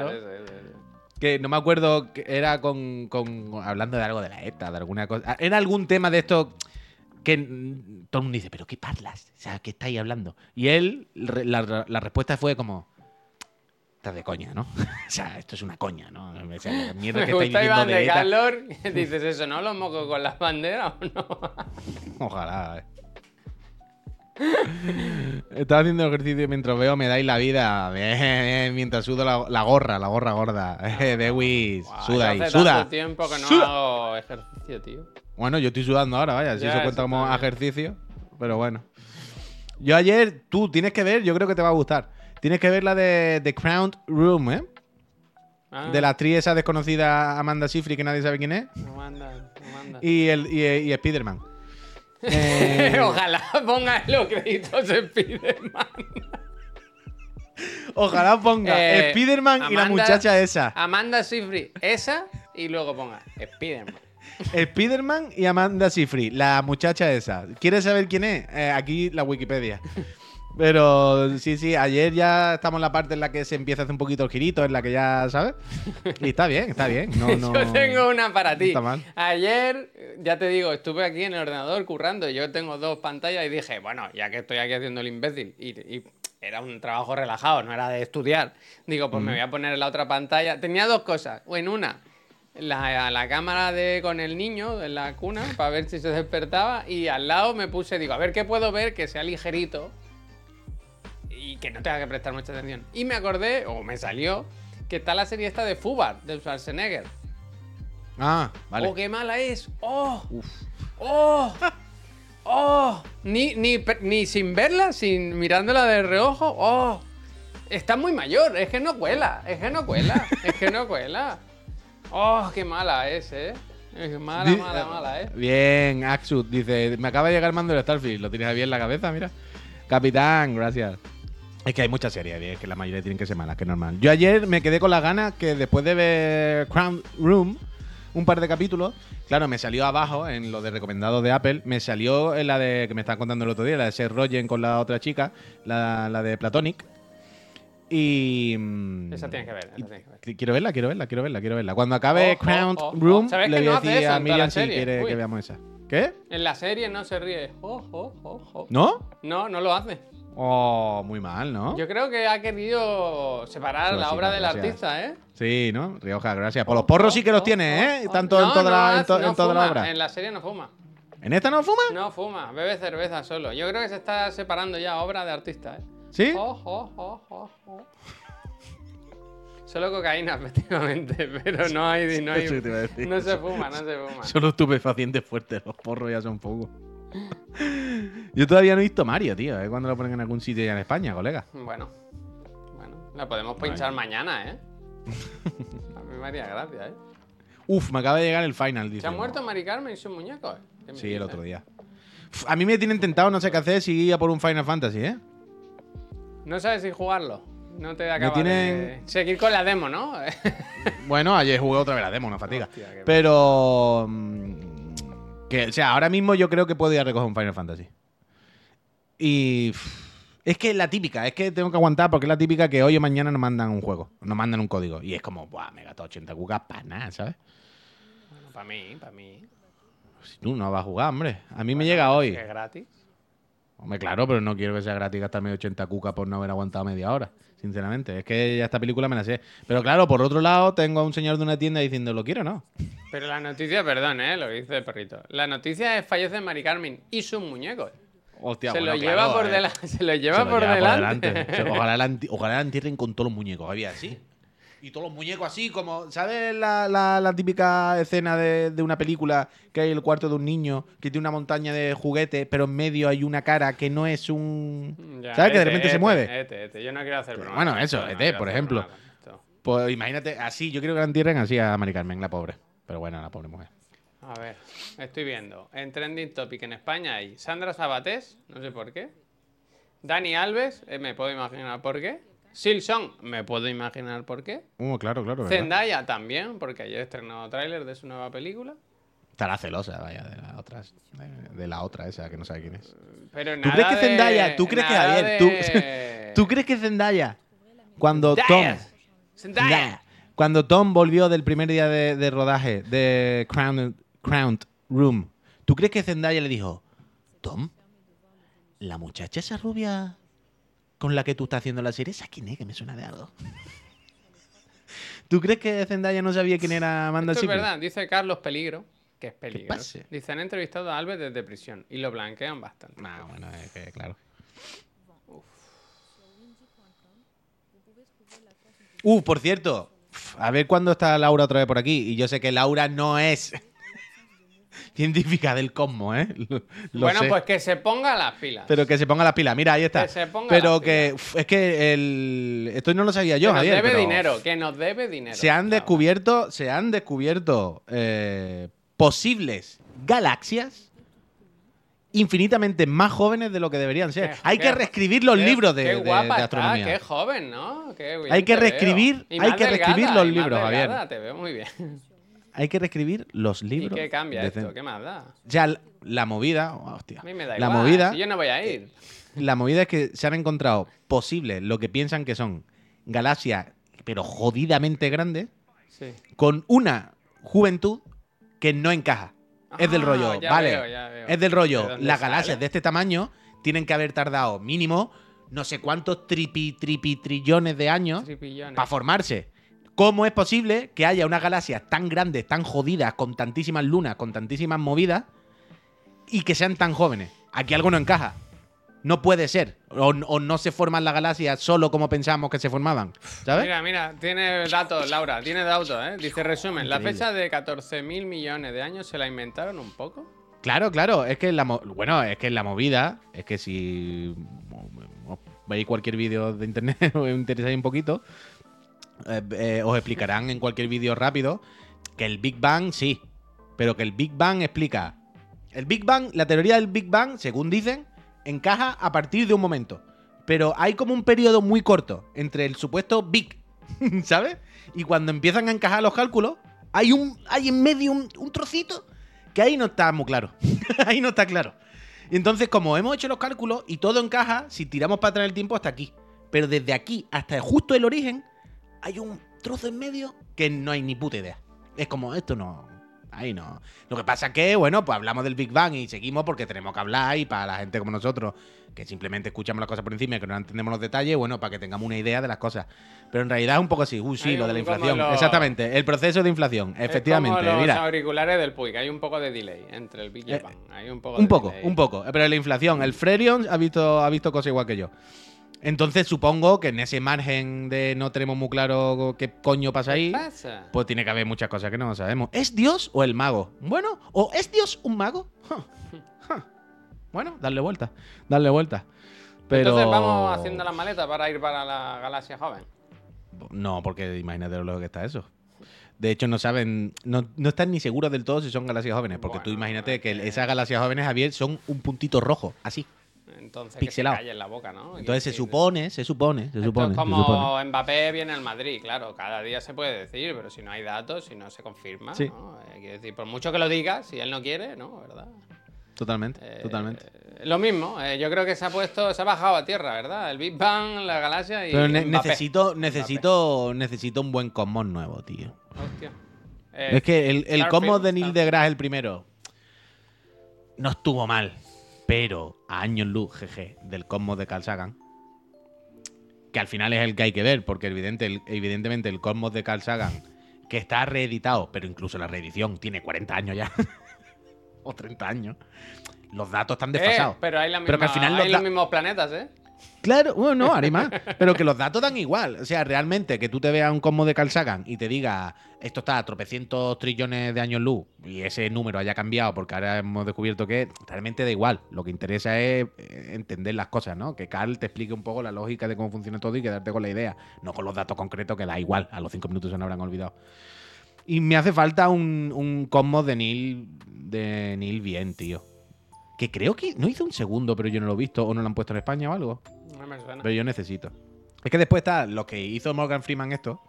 que no me acuerdo, que era con, con- hablando de algo de la ETA, de alguna cosa. Era algún tema de esto que todo el mundo dice, pero ¿qué parlas? O sea, ¿qué estáis hablando? Y él, la, la respuesta fue como, estás de coña, ¿no? o sea, esto es una coña, ¿no? O sea, mierda Me que gusta Iván de de calor. Dices eso, ¿no? ¿Los mocos con las banderas o no? Ojalá. eh. Estaba haciendo ejercicio mientras veo me dais la vida. Mientras sudo la, la gorra, la gorra gorda. Eh, Dewis, Buah, suda ahí, hace suda. tanto tiempo que no Suda. hago ejercicio, tío. Bueno, yo estoy sudando ahora, vaya, si Ya, eso cuenta como ejercicio. Pero bueno. Yo ayer, tú tienes que ver, yo creo que te va a gustar. Tienes que ver la de The Crown Room, ¿eh? Ah, De la actriz esa desconocida Amanda Seyfried, que nadie sabe quién es. No manda, no manda. Y, el, y, y Spider-Man. Eh, Ojalá ponga los créditos de Spiderman. ojalá ponga Eh, Spider-Man y la Amanda- muchacha esa. Amanda Seyfried, esa, y luego ponga Spiderman. Spider-Man y Amanda Seyfried, la muchacha esa. ¿Quieres saber quién es? Eh, aquí la Wikipedia. Pero sí, sí, ayer ya estamos en la parte en la que se empieza a hacer un poquito el girito, en la que ya, ¿sabes? Y está bien, está bien. No, no, Yo tengo una para ti. está mal. Ayer, ya te digo, estuve aquí en el ordenador currando y yo tengo dos pantallas y dije, bueno, ya que estoy aquí haciendo el imbécil, y, y era un trabajo relajado, no era de estudiar. Digo, pues me voy a poner en la otra pantalla. Tenía dos cosas. O en una, la, la cámara de con el niño en la cuna para ver si se despertaba y al lado me puse, digo, a ver qué puedo ver que sea ligerito y que no tenga que prestar mucha atención. Y me acordé, o me salió, que está la serie esta de Fubar, de Schwarzenegger. Ah, vale. ¡Oh, qué mala es! ¡Oh! Uf. ¡Oh! ¡Oh! Ni, ni, ni sin verla, sin mirándola de reojo. ¡Oh! Está muy mayor, es que no cuela, es que no cuela, es que no cuela. ¡Oh, qué mala es, eh! Mala, Di- mala, mala, eh. Bien, Axut dice, me acaba de llegar el mando del Starfield, lo tienes ahí en la cabeza, mira. Capitán, gracias. Es que hay muchas series, es que la mayoría tienen que ser malas, que es normal. Yo ayer me quedé con las ganas que después de ver Crown Room, un par de capítulos, claro, me salió abajo en lo de recomendados de Apple, me salió en la de que me estaban contando el otro día, la de Seth Rogen con la otra chica, la, la de Platonic. Y. Esa tienes que ver, esa tienes que ver. Qui- Quiero verla, quiero verla, quiero verla, quiero verla. Cuando acabe Ojo, Crown. Room, ¿Sabes le voy no a decir a Miriam si quiere Uy. que veamos esa. ¿Qué? En la serie no se ríe. ¿No? No, no lo hace. Oh, muy mal, ¿no? Yo creo que ha querido separar la obra del gracias. artista, ¿eh? Sí, ¿no? Rioja, gracias. Por los porros sí que los tiene, ¿eh? Oh, Tanto en toda, no la, en to- en toda la obra. En la serie no fuma. ¿En esta no fuma? No fuma, bebe cerveza solo. Yo creo que se está separando ya obra de artista, ¿eh? ¿Sí? Solo cocaína, efectivamente, pero no hay, no hay, Eso te iba a decir. no se fuma, no se fuma. Solo estupefacientes fuertes, los porros ya son poco. Yo todavía no he visto Mario, tío. ¿eh? Cuando lo ponen en algún sitio ya en España, colega. Bueno, bueno, la podemos pinchar mañana, ¿eh? A mí me haría gracia, ¿eh? Uf, me acaba de llegar el final, dice. ¿Se ha muerto Mari Carmen y sus muñecos? ¿Qué me Sí, el otro día. Uf, a mí me tienen tentado, no sé qué hacer, si ir a por un Final Fantasy, ¿eh? No sabes si jugarlo. No te acaba tienen- de seguir con la demo, ¿no? Bueno, ayer jugué otra vez la demo, no fatiga. Hostia, Pero. mm, Que, o sea, ahora mismo yo creo que puedo ir a recoger un Final Fantasy. Y. Es que es la típica, es que tengo que aguantar porque es la típica que hoy o mañana nos mandan un juego, nos mandan un código. Y es como, buah, me gasto 80 cucas para nada, ¿sabes? bueno, para mí, para mí. Si tú no vas a jugar, hombre. A mí me llega hoy. Es gratis. Hombre, claro, pero no quiero que sea gratis gastarme 80 cucas por no haber aguantado media hora. Sinceramente, es que ya esta película me la sé. Pero claro, por otro lado, tengo a un señor de una tienda diciendo, ¿lo quiero o no? Pero la noticia, perdón, ¿eh? Lo dice el perrito. La noticia es fallece Mari Carmen y sus muñecos. Hostia, se, bueno, lo claro, lleva por eh. delante. Se lo Se lleva por delante. Se- Ojalá la, ojalá la entierren con todos los muñecos, había así. Y todos los muñecos así, como, ¿sabes la, la- la típica escena de, de una película que hay el cuarto de un niño que tiene una montaña de juguetes, pero en medio hay una cara que no es un... Ya, ¿Sabes? Que de este, repente se este, mueve. este, este. Yo no quiero hacer bueno, eso, no ET, por ejemplo. Pues imagínate, así, yo quiero que la entierren así a Mari Carmen, la pobre. Pero bueno, la pobre mujer. A ver, estoy viendo. En Trending Topic en España hay Sandra Sabatés, no sé por qué. Dani Alves, eh, me puedo imaginar por qué. Silson, me puedo imaginar por qué. Uh, claro, claro. ¿verdad? Zendaya también, porque ayer estrenó tráiler de su nueva película. Estará celosa, vaya, de la otra, de, la otra esa que no sabe quién es. Pero ¿Tú nada crees que de- Zendaya, tú crees que Javier, tú, de- tú crees que Zendaya, cuando Tom, Zendaya, Zendaya. Zendaya, cuando Tom volvió del primer día de, de rodaje de Crown, Crown Room, ¿tú crees que Zendaya le dijo, Tom, la muchacha esa rubia con la que tú estás haciendo la serie, esa quién es que me suena de algo? ¿Tú crees que Zendaya no sabía quién era Amanda Esto es verdad, dice Carlos Peligro, que es peligro. Dice, han entrevistado a Alves desde prisión y lo blanquean bastante. No, bueno, es que claro. Uh, por cierto, a ver cuándo está Laura otra vez por aquí. Y yo sé que Laura no es científica del cosmos, ¿eh? Lo- lo bueno, sé. pues que se ponga las pilas. Pero que se ponga las pilas. Mira, ahí está. Que se ponga Pero las que uf, es que el... esto no lo sabía yo, que nos Javier. debe pero dinero, que nos debe dinero. Se han descubierto, se han descubierto eh, posibles galaxias infinitamente más jóvenes de lo que deberían ser. Qué- hay qué- que reescribir los qué- libros de, qué de- guapa de está, qué joven, ¿no? Qué bien Hay que reescribir- hay que reescribir delgada, los libros, Javier. Te veo muy bien. Hay que reescribir los ¿Y libros. qué cambia esto? ¿Qué más da? Ya la, la movida, oh, hostia. A mí me da la igual. movida, si yo no voy a ir. la movida es que se han encontrado posibles, lo que piensan que son galaxias, pero jodidamente grandes, Sí. con una juventud que no encaja. es del Ah, rollo, vale. veo, ya veo. Es del ¿De rollo, las galaxias de este tamaño tienen que haber tardado mínimo no sé cuántos tripi, tripi, trillones de años para formarse. ¿Cómo es posible que haya unas galaxias tan grandes, tan jodidas, con tantísimas lunas, con tantísimas movidas, y que sean tan jóvenes? Aquí algo no encaja. No puede ser. O, o no se forman las galaxias solo como pensamos que se formaban. ¿Sabes? Mira, mira, tiene datos, Laura, tiene datos, ¿eh? Dice, resumen, la fecha de 14.000 millones de años se la inventaron un poco. Claro, claro. Es que la bueno, es que la movida, es que si veis cualquier vídeo de internet os interesáis un poquito, eh, eh, os explicarán en cualquier vídeo rápido que el Big Bang sí, pero que el Big Bang explica. El Big Bang, la teoría del Big Bang, según dicen, encaja a partir de un momento. Pero hay como un periodo muy corto entre el supuesto Big, ¿sabes? Y cuando empiezan a encajar los cálculos, hay un hay en medio un, un trocito que ahí no está muy claro. ahí no está claro. Y entonces, como hemos hecho los cálculos y todo encaja, si tiramos para atrás el tiempo hasta aquí. Pero desde aquí hasta justo el origen hay un trozo en medio que no hay ni puta idea. Es como, esto no. Ahí no. Lo que pasa es que, bueno, pues hablamos del Big Bang y seguimos porque tenemos que hablar y para la gente como nosotros, que simplemente escuchamos las cosas por encima y que no entendemos los detalles, bueno, para que tengamos una idea de las cosas. Pero en realidad es un poco así, uy, sí, Hay lo de la inflación. Exactamente, el proceso de inflación, efectivamente. Como los Mira, auriculares del Puig, hay un poco de delay entre el Big Eh, Bang. Hay un poco un de poco, delay. un poco. Pero la inflación, el Frerion ha visto, ha visto cosas igual que yo. Entonces supongo que en ese margen de no tenemos muy claro qué coño pasa ahí, pues tiene que haber muchas cosas que no sabemos. ¿Es Dios o el mago? Bueno, ¿o es Dios un mago? Huh, huh. Bueno, darle vuelta, darle vuelta. Pero... Entonces vamos haciendo la maleta para ir para la galaxia joven. No, porque imagínate lo que está eso. De hecho, no saben, no, no están ni seguros del todo si son galaxias jóvenes, porque tú imagínate que- esas galaxias jóvenes, Javier, son un puntito rojo, así. Entonces Pixelado. que se calle en la boca, ¿no? Entonces se supone, se supone, se supone. es se como supone. Mbappé viene al Madrid, claro, cada día se puede decir, pero si no hay datos, si no se confirma, Sí. ¿no? Eh, Quiero decir, por mucho que lo diga, si él no quiere, ¿no? ¿Verdad? Totalmente, Eh, totalmente. Lo mismo, eh, yo creo que se ha puesto, se ha bajado a tierra, ¿verdad? El Big Bang, la galaxia y Pero ne- Mbappé. necesito, necesito, necesito un buen cosmos nuevo, tío. Hostia. Eh, es que el, el cosmos de Neil deGrasse, el primero, no estuvo mal. Pero a años luz, jeje, del cosmos de Carl Sagan, que al final es el que hay que ver, porque evidente, el- evidentemente el cosmos de Carl Sagan, que está reeditado, pero incluso la reedición tiene 40 años ya, o 30 años, los datos están Eh, desfasados. pero hay, la misma, Pero que al final hay los mismos planetas, ¿eh? Claro, bueno, no, más. Pero que los datos dan igual. O sea, realmente que tú te veas un cosmos de Carl Sagan y te diga esto está a tropecientos trillones de años luz y ese número haya cambiado porque ahora hemos descubierto que realmente da igual. Lo que interesa es eh, entender las cosas, ¿no? Que Carl te explique un poco la lógica de cómo funciona todo y quedarte con la idea, no con los datos concretos que da igual. A los cinco minutos se nos habrán olvidado. Y me hace falta un, un cosmos de Neil, de Neil bien, tío. Que creo que no hizo un segundo, pero yo no lo he visto o no lo han puesto en España o algo. No me suena. Pero yo necesito. Es que después está lo que hizo Morgan Freeman esto,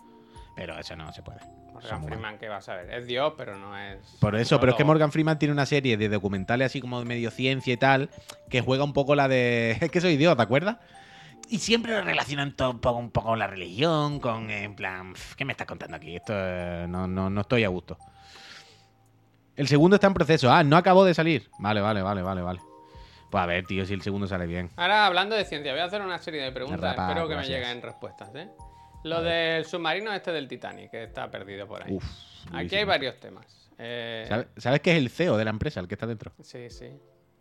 pero eso no se puede. Morgan Freeman, ¿qué vas a ver? Es Dios, pero no es. Por eso, pero es que. Morgan Freeman tiene una serie de documentales así como de medio ciencia y tal, que juega un poco la de. Es que soy Dios, ¿te acuerdas? Y siempre lo relacionan todo un poco, un poco con la religión, con en plan, "Pf, ¿qué me estás contando aquí? Esto eh, no, no, no estoy a gusto. El segundo está en proceso. Ah, no acabó de salir. Vale, vale, vale, vale, vale. Pues a ver, tío, si el segundo sale bien. Ahora, hablando de ciencia, voy a hacer una serie de preguntas. Rapa, Espero que gracias. me lleguen respuestas, ¿eh? Lo del submarino este del Titanic, que está perdido por ahí. Uf, Aquí hay varios temas. Eh, ¿Sabes, ¿Sabes que es el CEO de la empresa, el que está dentro? Sí, sí.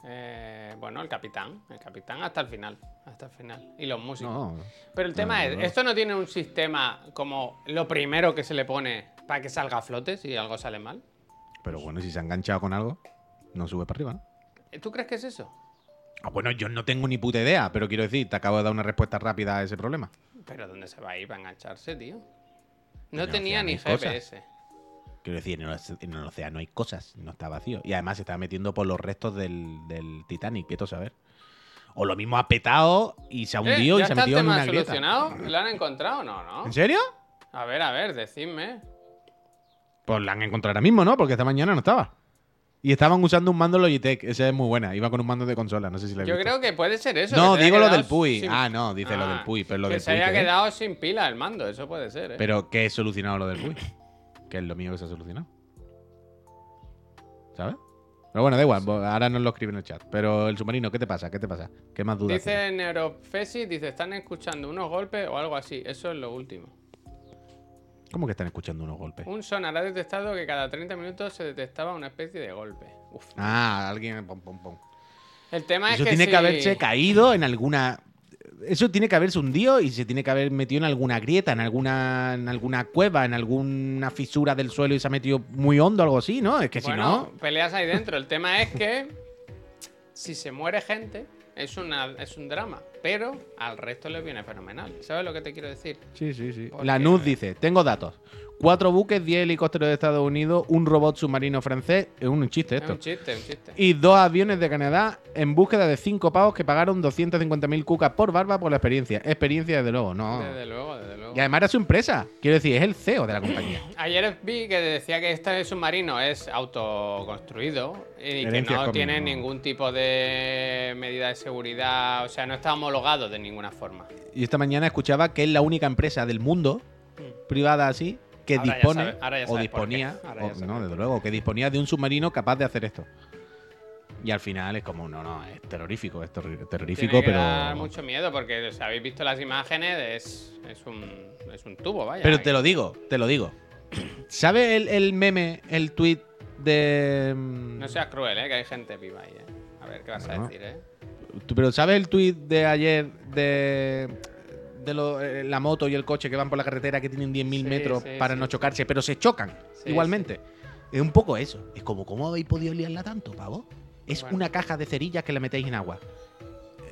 Eh, bueno, el capitán. El capitán hasta el final. Hasta el final. Y los músicos. No. Pero el tema no, es. ¿esto no tiene un sistema como lo primero que se le pone para que salga a flote si algo sale mal? Pero bueno, si se ha enganchado con algo, no sube para arriba, ¿no? ¿Tú crees que es eso? Ah, bueno, yo no tengo ni puta idea, pero quiero decir, te acabo de dar una respuesta rápida a ese problema. Pero ¿dónde se va a ir para engancharse, tío? No tenía ni cosas. GPS. Quiero decir, en el, océano hay cosas, no está vacío. Y además se está metiendo por los restos del, del Titanic, que a saber. O lo mismo ha petado y se ha Eh, hundido ¿Ya y se ha el metido en una grieta. solucionado? ¿Lo han encontrado? No, no. ¿En serio? A ver, a ver, decidme. Pues la han encontrado ahora mismo, ¿no? Porque esta mañana no estaba. Y estaban usando un mando Logitech, esa es muy buena. Iba con un mando de consola, no sé si la he Yo visto. creo que puede ser eso. No, que digo lo del Puy. sin- Ah, no, dice lo Ah, del Puy, pero lo que del se Puy. haya quedado sin pila el mando, eso puede ser, ¿eh? Pero ¿qué he solucionado lo del Puy? Que es lo mío que se ha solucionado. ¿Sabes? Pero bueno, da igual, ahora nos lo escribe en el chat. Pero el submarino, ¿qué te pasa? ¿Qué te pasa? ¿Qué más dudas? Dice Neurofesi, dice, están escuchando unos golpes o algo así. Eso es lo último. ¿Cómo que están escuchando unos golpes? Un sonar ha detectado que cada 30 minutos se detectaba una especie de golpe. Uf. Ah, alguien. Pom, pom, pom. El tema Eso es que tiene si- que haberse caído en alguna. Eso tiene que haberse hundido y se tiene que haber metido en alguna grieta, en alguna, en alguna cueva, en alguna fisura del suelo y se ha metido muy hondo, algo así, ¿no? Es que Bueno, si no. peleas ahí dentro. El tema es que si se muere gente, es, una, es un drama. Pero al resto les viene fenomenal. ¿Sabes lo que te quiero decir? Sí, sí, sí. ¿Por La? NUS dice: Tengo datos. Cuatro buques, 10 helicópteros de Estados Unidos, un robot submarino francés. Es un chiste Es esto. un chiste, un chiste. Y dos aviones de Canadá en búsqueda de cinco pavos que pagaron 250.000 cucas por barba por la experiencia. Experiencia, desde luego, no. Desde luego, desde luego. Y además era su empresa. Quiero decir, es el CEO de la compañía. Ayer vi que decía que este submarino es autoconstruido y que no tiene ningún tipo de medida de seguridad. O sea, no estamos homologado de ninguna forma. Y esta mañana escuchaba que es la única empresa del mundo privada así que Ahora ya dispone sabe- ahora ya o disponía, Ahora ya o- sabes no, desde luego, que disponía de un submarino capaz de hacer esto. Y al final es como, no, no, es terrorífico, es terrorífico, Tiene que pero. dar mucho miedo porque si habéis visto las imágenes es, es, un, es un tubo, vaya. Pero te lo digo, te lo digo. ¿Sabes el, el meme, el tweet de. mm, No seas cruel, ¿eh? que hay gente viva ahí. ¿eh? A ver qué vas a decir, ¿eh? Pero ¿sabes el tweet de ayer de. De lo- eh, la moto y el coche que van por la carretera que tienen 10.000 Sí, metros sí, para sí. no chocarse, pero se chocan igualmente? Es un poco eso. Es como, ¿cómo habéis podido liarla tanto, pavo? Es Bueno. una caja de cerillas que la metéis en agua.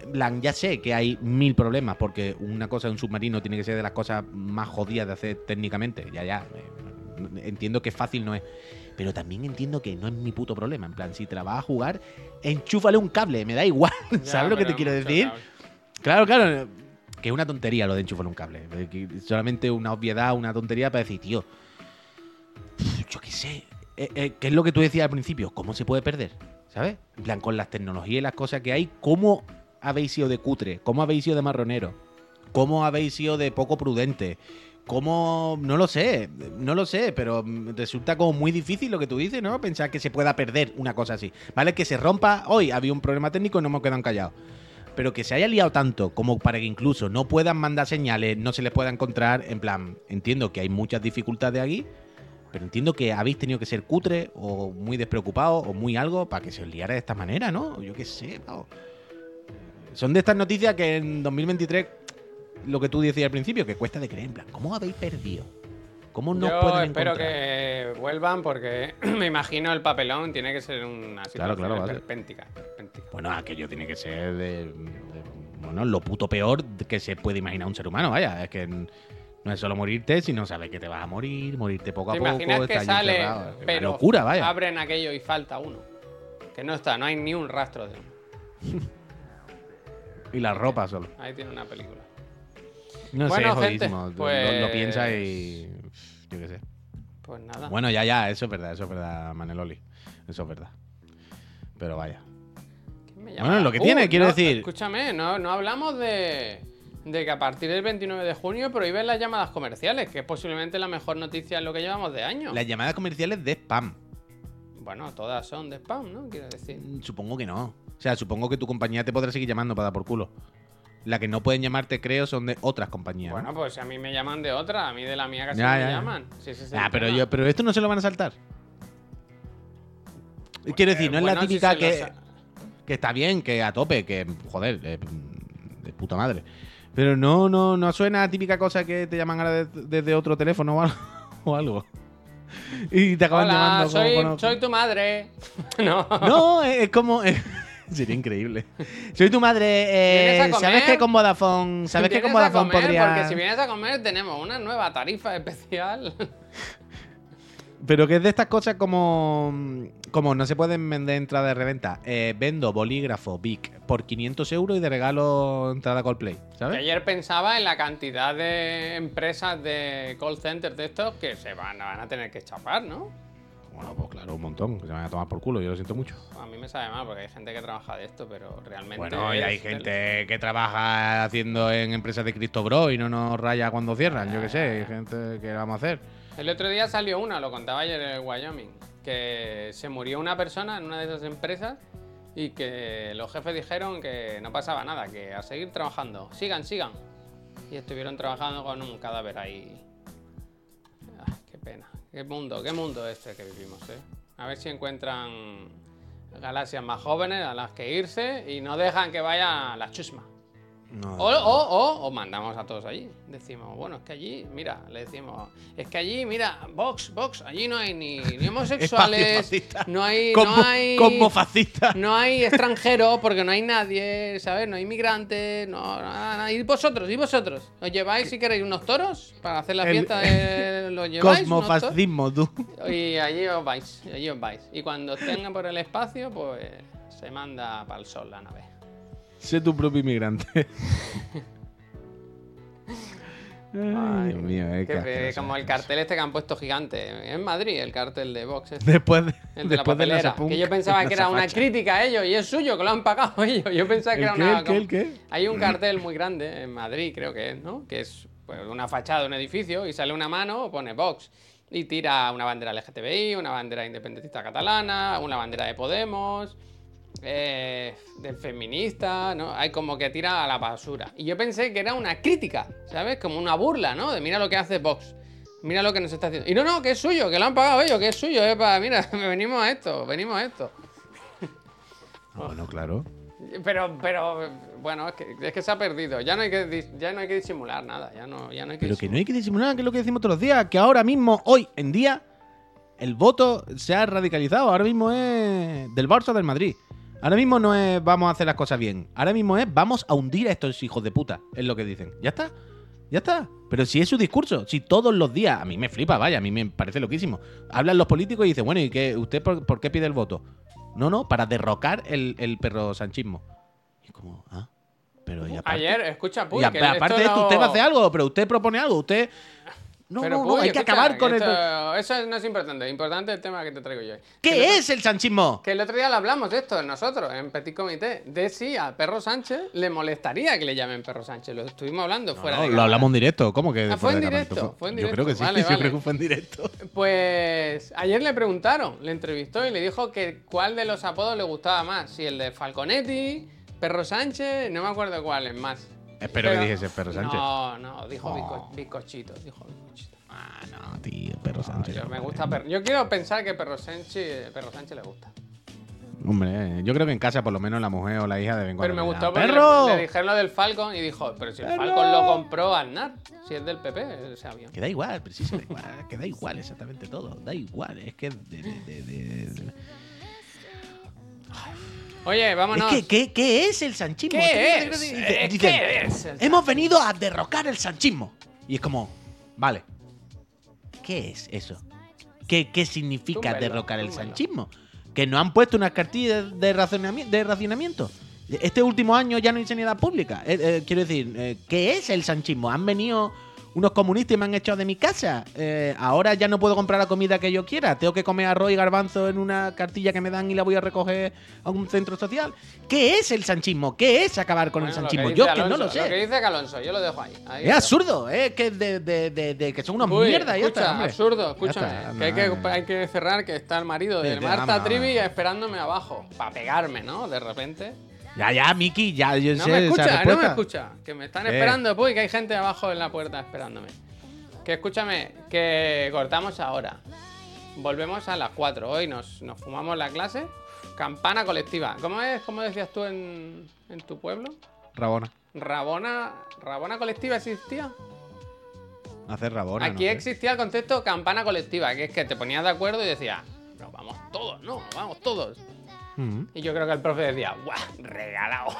En plan, ya sé que hay mil problemas, porque una cosa de un submarino tiene que ser de las cosas más jodidas de hacer técnicamente. Ya, ya. eh, Entiendo que fácil no es. Pero también entiendo que no es mi puto problema. En plan, si te la vas a jugar, enchúfale un cable, me da igual. Ya, ¿Sabes lo que te quiero decir? Claro, claro. Que es una tontería lo de enchufar un cable. Solamente una obviedad, una tontería para decir, tío, yo qué sé. Eh, eh, ¿Qué es lo que tú decías al principio? ¿Cómo se puede perder? ¿Sabes? En plan, con las tecnologías y las cosas que hay, ¿cómo habéis sido de cutre? ¿Cómo habéis sido de marronero? ¿Cómo habéis sido de poco prudente? ¿Cómo.? No lo sé, no lo sé, pero resulta como muy difícil lo que tú dices, ¿no? Pensar que se pueda perder una cosa así. ¿Vale? Que se rompa. Hoy había un problema técnico y no hemos quedado callados. Pero que se haya liado tanto como para que incluso no puedan mandar señales, no se les pueda encontrar. En plan, entiendo que hay muchas dificultades aquí, pero entiendo que habéis tenido que ser cutre o muy despreocupados o muy algo para que se os liara de esta manera, ¿no? Yo qué sé, pavo. Son de estas noticias que en 2023, lo que tú decías al principio, que cuesta de creer, en plan, ¿cómo habéis perdido? ¿Cómo no Yo pueden espero encontrar? que vuelvan porque me imagino el papelón tiene que ser una situación Claro, claro. Bueno, aquello tiene que ser de, de- bueno, lo puto peor que se puede imaginar un ser humano, vaya. Es que no es solo morirte, sino saber que te vas a morir, morirte poco a ¿Te poco, imaginas que sale, encerrado. Pero locura, vaya. abren aquello y falta uno? Que no está, no hay ni un rastro de uno. Y la ropa solo. Ahí tiene una película. No Bueno, sé, gente, jodidísimo. Lo- Lo, pues- piensas y. Yo qué sé. Pues nada. Bueno, ya, ya, eso es verdad, eso es verdad, Maneloli. Eso es verdad. Pero vaya. ¿Quién me Bueno, lo que tiene, quiero no, decir. Escúchame, no, no hablamos de, de que a partir del 29 de junio prohíben las llamadas comerciales, que es posiblemente la mejor noticia en lo que llevamos de año. Las llamadas comerciales de spam. Bueno, todas son de spam, ¿no? Quiero decir. Mm, Supongo que no. O sea, supongo que tu compañía te podrá seguir llamando para dar por culo. La que no pueden llamarte, creo, son de otras compañías. ¿no? Bueno, pues a mí me llaman de otra, a mí de la mía casi Ya, no me ya, llaman. Sí, sí, sí, Ah, pero yo, pero esto no se lo van a saltar. Quiero decir, no es la Bueno, si típica que, que está bien, que a tope, que joder, de, de puta madre. Pero no, no, no suena a típica cosa que te llaman ahora de- desde otro teléfono o algo. o algo. Y te acaban Hola, llamando como soy, cono- soy tu madre. no. No, es, es como. sería increíble. Soy tu madre. eh, ¿Vienes a ¿Sabes que con Vodafone, ¿sabes que con ¿Vienes a Vodafone comer? podría. Porque si vienes a comer tenemos una nueva tarifa especial. Pero que es de estas cosas como. Como no se pueden vender entrada de reventa. Eh, vendo bolígrafo Big por 500 euros y de regalo entrada Coldplay. ¿Sabes? ayer pensaba en la cantidad de empresas de call centers de estos que se van, van a tener que chapar, ¿no? Bueno, pues claro, un montón. Que se van a tomar por culo, yo lo siento mucho. A mí me sabe mal porque hay gente que trabaja de esto, pero realmente. Bueno, y hay gente que trabaja haciendo en empresas de Cristo Bro y no nos raya cuando cierran, yo qué sé. Hay gente que vamos a hacer. El otro día salió una, lo contaba ayer en el Wyoming, que se murió una persona en una de esas empresas y que los jefes dijeron que no pasaba nada, que a seguir trabajando, sigan, sigan. Y estuvieron trabajando con un cadáver ahí. Qué mundo, qué mundo este que vivimos, ¿eh? A ver si encuentran galaxias más jóvenes a las que irse y no dejan que vaya la chusma. No, O, o, o, o mandamos a todos allí. Decimos, bueno, es que allí, mira, le decimos, es que allí, mira, Vox, Vox, allí no hay ni, ni homosexuales, no hay, como, no hay, como fascista. no hay extranjeros porque no hay nadie, ¿sabes? No hay inmigrantes, no, nada, nada. Y vosotros, y vosotros, ¿os lleváis si queréis unos toros para hacer la El- fiesta? de- ¿Los lleváis? Cosmofascismo, tú. Y allí os vais, allí os vais. Y cuando tengan por el espacio, pues se manda para el sol la nave. Sé tu propio inmigrante. Ay, Dios mío, fe- asqueroso, como el cartel este que han puesto gigante. En Madrid, el cartel de Vox. este. Después de, El de la de papelera. Nasapunk, que yo pensaba que era una crítica a ellos y es suyo, que lo han pagado ellos. Yo pensaba que ¿El era qué, una. el qué, el qué? Hay un cartel muy grande en Madrid, creo que es, ¿no? Que es pues, una fachada de un edificio y sale una mano, pone Vox. Y tira una bandera LGTBI, una bandera independentista catalana, una bandera de Podemos, eh, del feminista, ¿no? Hay como que tira a la basura. Y yo pensé que era una crítica, ¿sabes? Como una burla, ¿no? De mira lo que hace Vox. Mira lo que nos está haciendo. Y no, no, que es suyo, que lo han pagado ellos, que es suyo, es para, mira, venimos a esto, venimos a esto. Ah, bueno, claro. Pero, pero, bueno, es que, es que se ha perdido. Ya no hay que, ya no hay que disimular nada. Ya no, ya no hay que Pero que no hay que disimular, que es lo que decimos todos los días, que ahora mismo, hoy en día, el voto se ha radicalizado. Ahora mismo es del Barça del Madrid. Ahora mismo no es vamos a hacer las cosas bien. Ahora mismo es vamos a hundir a estos hijos de puta. Es lo que dicen. Ya está. Ya está. Pero si es su discurso, si todos los días, a mí me flipa, vaya, a mí me parece loquísimo. Hablan los políticos y dicen, bueno, ¿y qué, usted por, por qué pide el voto? No, no, para derrocar el, el perro sanchismo. Y como, ah, pero y aparte- Ayer, escucha, Puy, y que a- aparte de esto usted va a hacer algo, pero usted propone algo, usted. No, Pero, no, no, hay que acabar con el. esto- Eso no es importante. Importante el tema que te traigo yo. hoy. ¿Qué Que el otro- es el sanchismo? Que el otro día lo hablamos de esto nosotros, en Petit Comité. De si a Perro Sánchez le molestaría que le llamen Perro Sánchez. Lo estuvimos hablando fuera No, de lo cámara. hablamos en directo, ¿cómo que? Ah, fue en directo, fue en Yo creo que sí. Vale, yo vale. fue en directo. Pues ayer le preguntaron, le entrevistó y le dijo que cuál de los apodos le gustaba más. Si el de Falconetti, Perro Sánchez, no me acuerdo cuál es más. Espero que dijese Perro Sánchez. No, no, dijo Oh. bizco- bizcochito, dijo bizcochito. Ah, no, tío, perro Sánchez. Yo, me gusta Per- Yo quiero pensar que Perro Sánchez, Perro Sánchez le gusta. Hombre, yo creo que en casa por lo menos la mujer o la hija deben Pero me gustó porque ¡Perro! le, le dijeron lo del Falcon y dijo, pero si el ¡Perro! Falcon lo compró Aznar, si es del PP, ese avión. Que da igual, pero sí se da igual, que da igual exactamente todo. Da igual, es que. de- de- de- de- de- Oye, vámonos. Es que, ¿qué, qué es el sanchismo? ¿Qué Es dicen, ¿qué es el Hemos venido a derrocar el sanchismo. Y es como, vale. ¿Qué es eso? ¿Qué, qué significa Túmbelo, derrocar el túmbelo. sanchismo? Que nos han puesto unas cartillas de racionamiento. Este último año ya no hay sanidad pública. Eh, eh, quiero decir, eh, ¿qué es el sanchismo? Han venido unos comunistas y me han echado de mi casa. Eh, ahora ya no puedo comprar la comida que yo quiera. Tengo que comer arroz y garbanzo en una cartilla que me dan y la voy a recoger a un centro social. ¿Qué es el sanchismo? ¿Qué es acabar con el Bueno, sanchismo? Yo que no Alonso, lo sé. Lo que dice Calonso, yo lo dejo ahí. ahí Es absurdo, es que de, de- de- de que son unos Uy, mierdas escucha, está, absurdo, escúchame. está, que hay, que hay que cerrar que está el marido de Marta Trivi esperándome abajo. Para pegarme, ¿no? De repente. Ya, ya, Miki, ya yo No sé me esa escucha, no me escucha. Que me están ¿Qué? esperando, pues, que hay gente abajo en la puerta esperándome. Que escúchame, que cortamos ahora. Volvemos a las 4. Hoy nos, nos fumamos la clase. Campana colectiva. ¿Cómo es? ¿Cómo decías tú en, en tu pueblo? Rabona. ¿Rabona, ¿Rabona colectiva existía? Hacer rabona. Aquí no sé. existía el concepto campana colectiva, que es que te ponías de acuerdo y decías, nos vamos todos, no, nos vamos todos. Mm. Y yo creo que el profe decía, ¡guau! Regalado.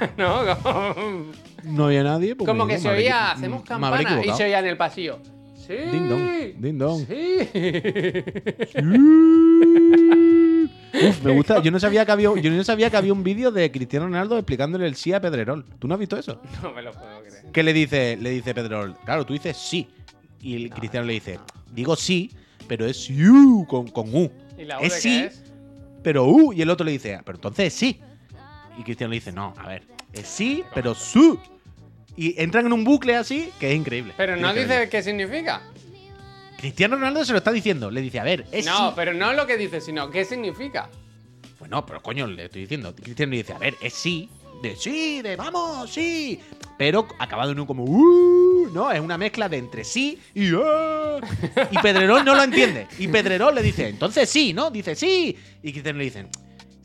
¿No? Como, No había nadie. pues como que se oía, hacemos habré campana. Y se oía en el pasillo. ¡Sí! Ding dong, ding dong. ¡Sí! Uf, me gusta. Yo no sabía que había, yo no sabía que había un vídeo de Cristiano Ronaldo explicándole el sí a Pedrerol. ¿Tú no has visto eso? No me lo puedo creer. ¿Qué le dice, le dice Pedrerol? Claro, tú dices sí. Y el Cristiano le dice, digo sí, pero es you con, con U. ¿Y la U es de qué sí, es? Pero U. Y el otro le dice, "Ah, pero entonces es sí. Y Cristiano le dice, no, a ver, es sí, pero su. Y entran en un bucle así que es increíble. Pero no dice qué significa. Cristiano Ronaldo se lo está diciendo. Le dice, a ver, es No, sí. pero no lo que dice, sino qué significa. Bueno, pero coño, le estoy diciendo. Cristiano le dice, a ver, es sí, de sí, de vamos, sí. Pero acabado en un como, uh, no, es una mezcla de entre sí y ah. Y Pedrerol no lo entiende. Y Pedrerol le dice, entonces sí, ¿no? Dice sí. Y Cristiano le dice,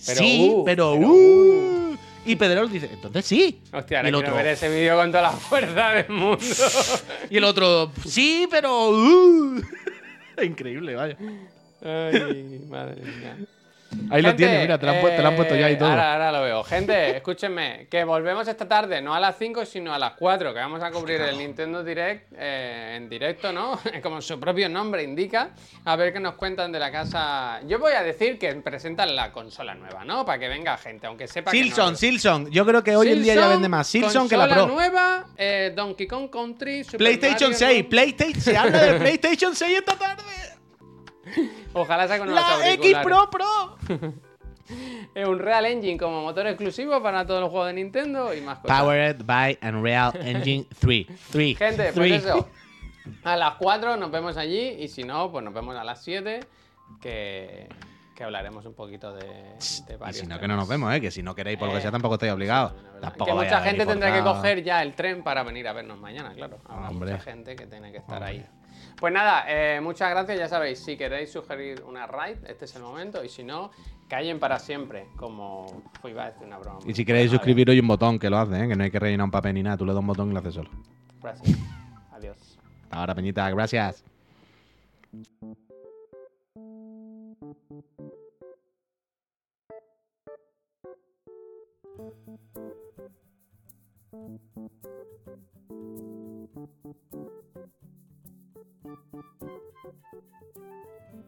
Pero, sí, uh, pero, pero, uh. Y Pedrerol dice, entonces sí. Hostia, y ahora el quiero otro, ver ese vídeo con toda la fuerza del mundo. y el otro, sí, pero, uh. Increíble, vaya. Ay, madre mía. Ahí lo Gente, tienes, mira, te lo han puesto- te lo han puesto ya y eh, todo. Ahora, ahora lo veo. Gente, escúchenme, que volvemos esta tarde, no a las 5, sino a las 4, que vamos a cubrir el Nintendo Direct eh, en directo, ¿no? Como su propio nombre indica. A ver qué nos cuentan de la casa. Yo voy a decir que presentan la consola nueva, ¿no? Para que venga gente, aunque sepa que Silson, no. Silson. Yo creo que hoy en día ya Silson, vende más Silson que la consola Pro. nueva, eh, Donkey Kong Country, Super PlayStation Mario 6, Run. PlayStation, se habla de PlayStation 6 esta tarde. Ojalá sea con unos La X. Pro Pro. Es un Real Engine como motor exclusivo para todos los juegos de Nintendo y más cosas. Powered by Unreal Engine 3. 3. Gente, pues eso. A las 4 nos vemos allí y si no, pues nos vemos a las 7 que, que hablaremos un poquito de, de Y varios si no, que temas. no nos vemos, ¿eh? Que si no queréis por lo que Eh, sea, tampoco estáis obligados. Tampoco que mucha gente tendrá que coger ya el tren para venir a vernos mañana, claro. Habrá Hombre. mucha gente que tiene que estar ahí. Pues nada, eh, muchas gracias, ya sabéis, si queréis sugerir una raid, este es el momento, y si no, callen para siempre, como Uy, iba a decir una broma. Y si queréis vale. suscribiros, hay un botón que lo hace, ¿eh? que no hay que rellenar un papel ni nada, tú le das un botón y lo haces solo. Gracias. Adiós. Ahora, Peñita, gracias. Thank you.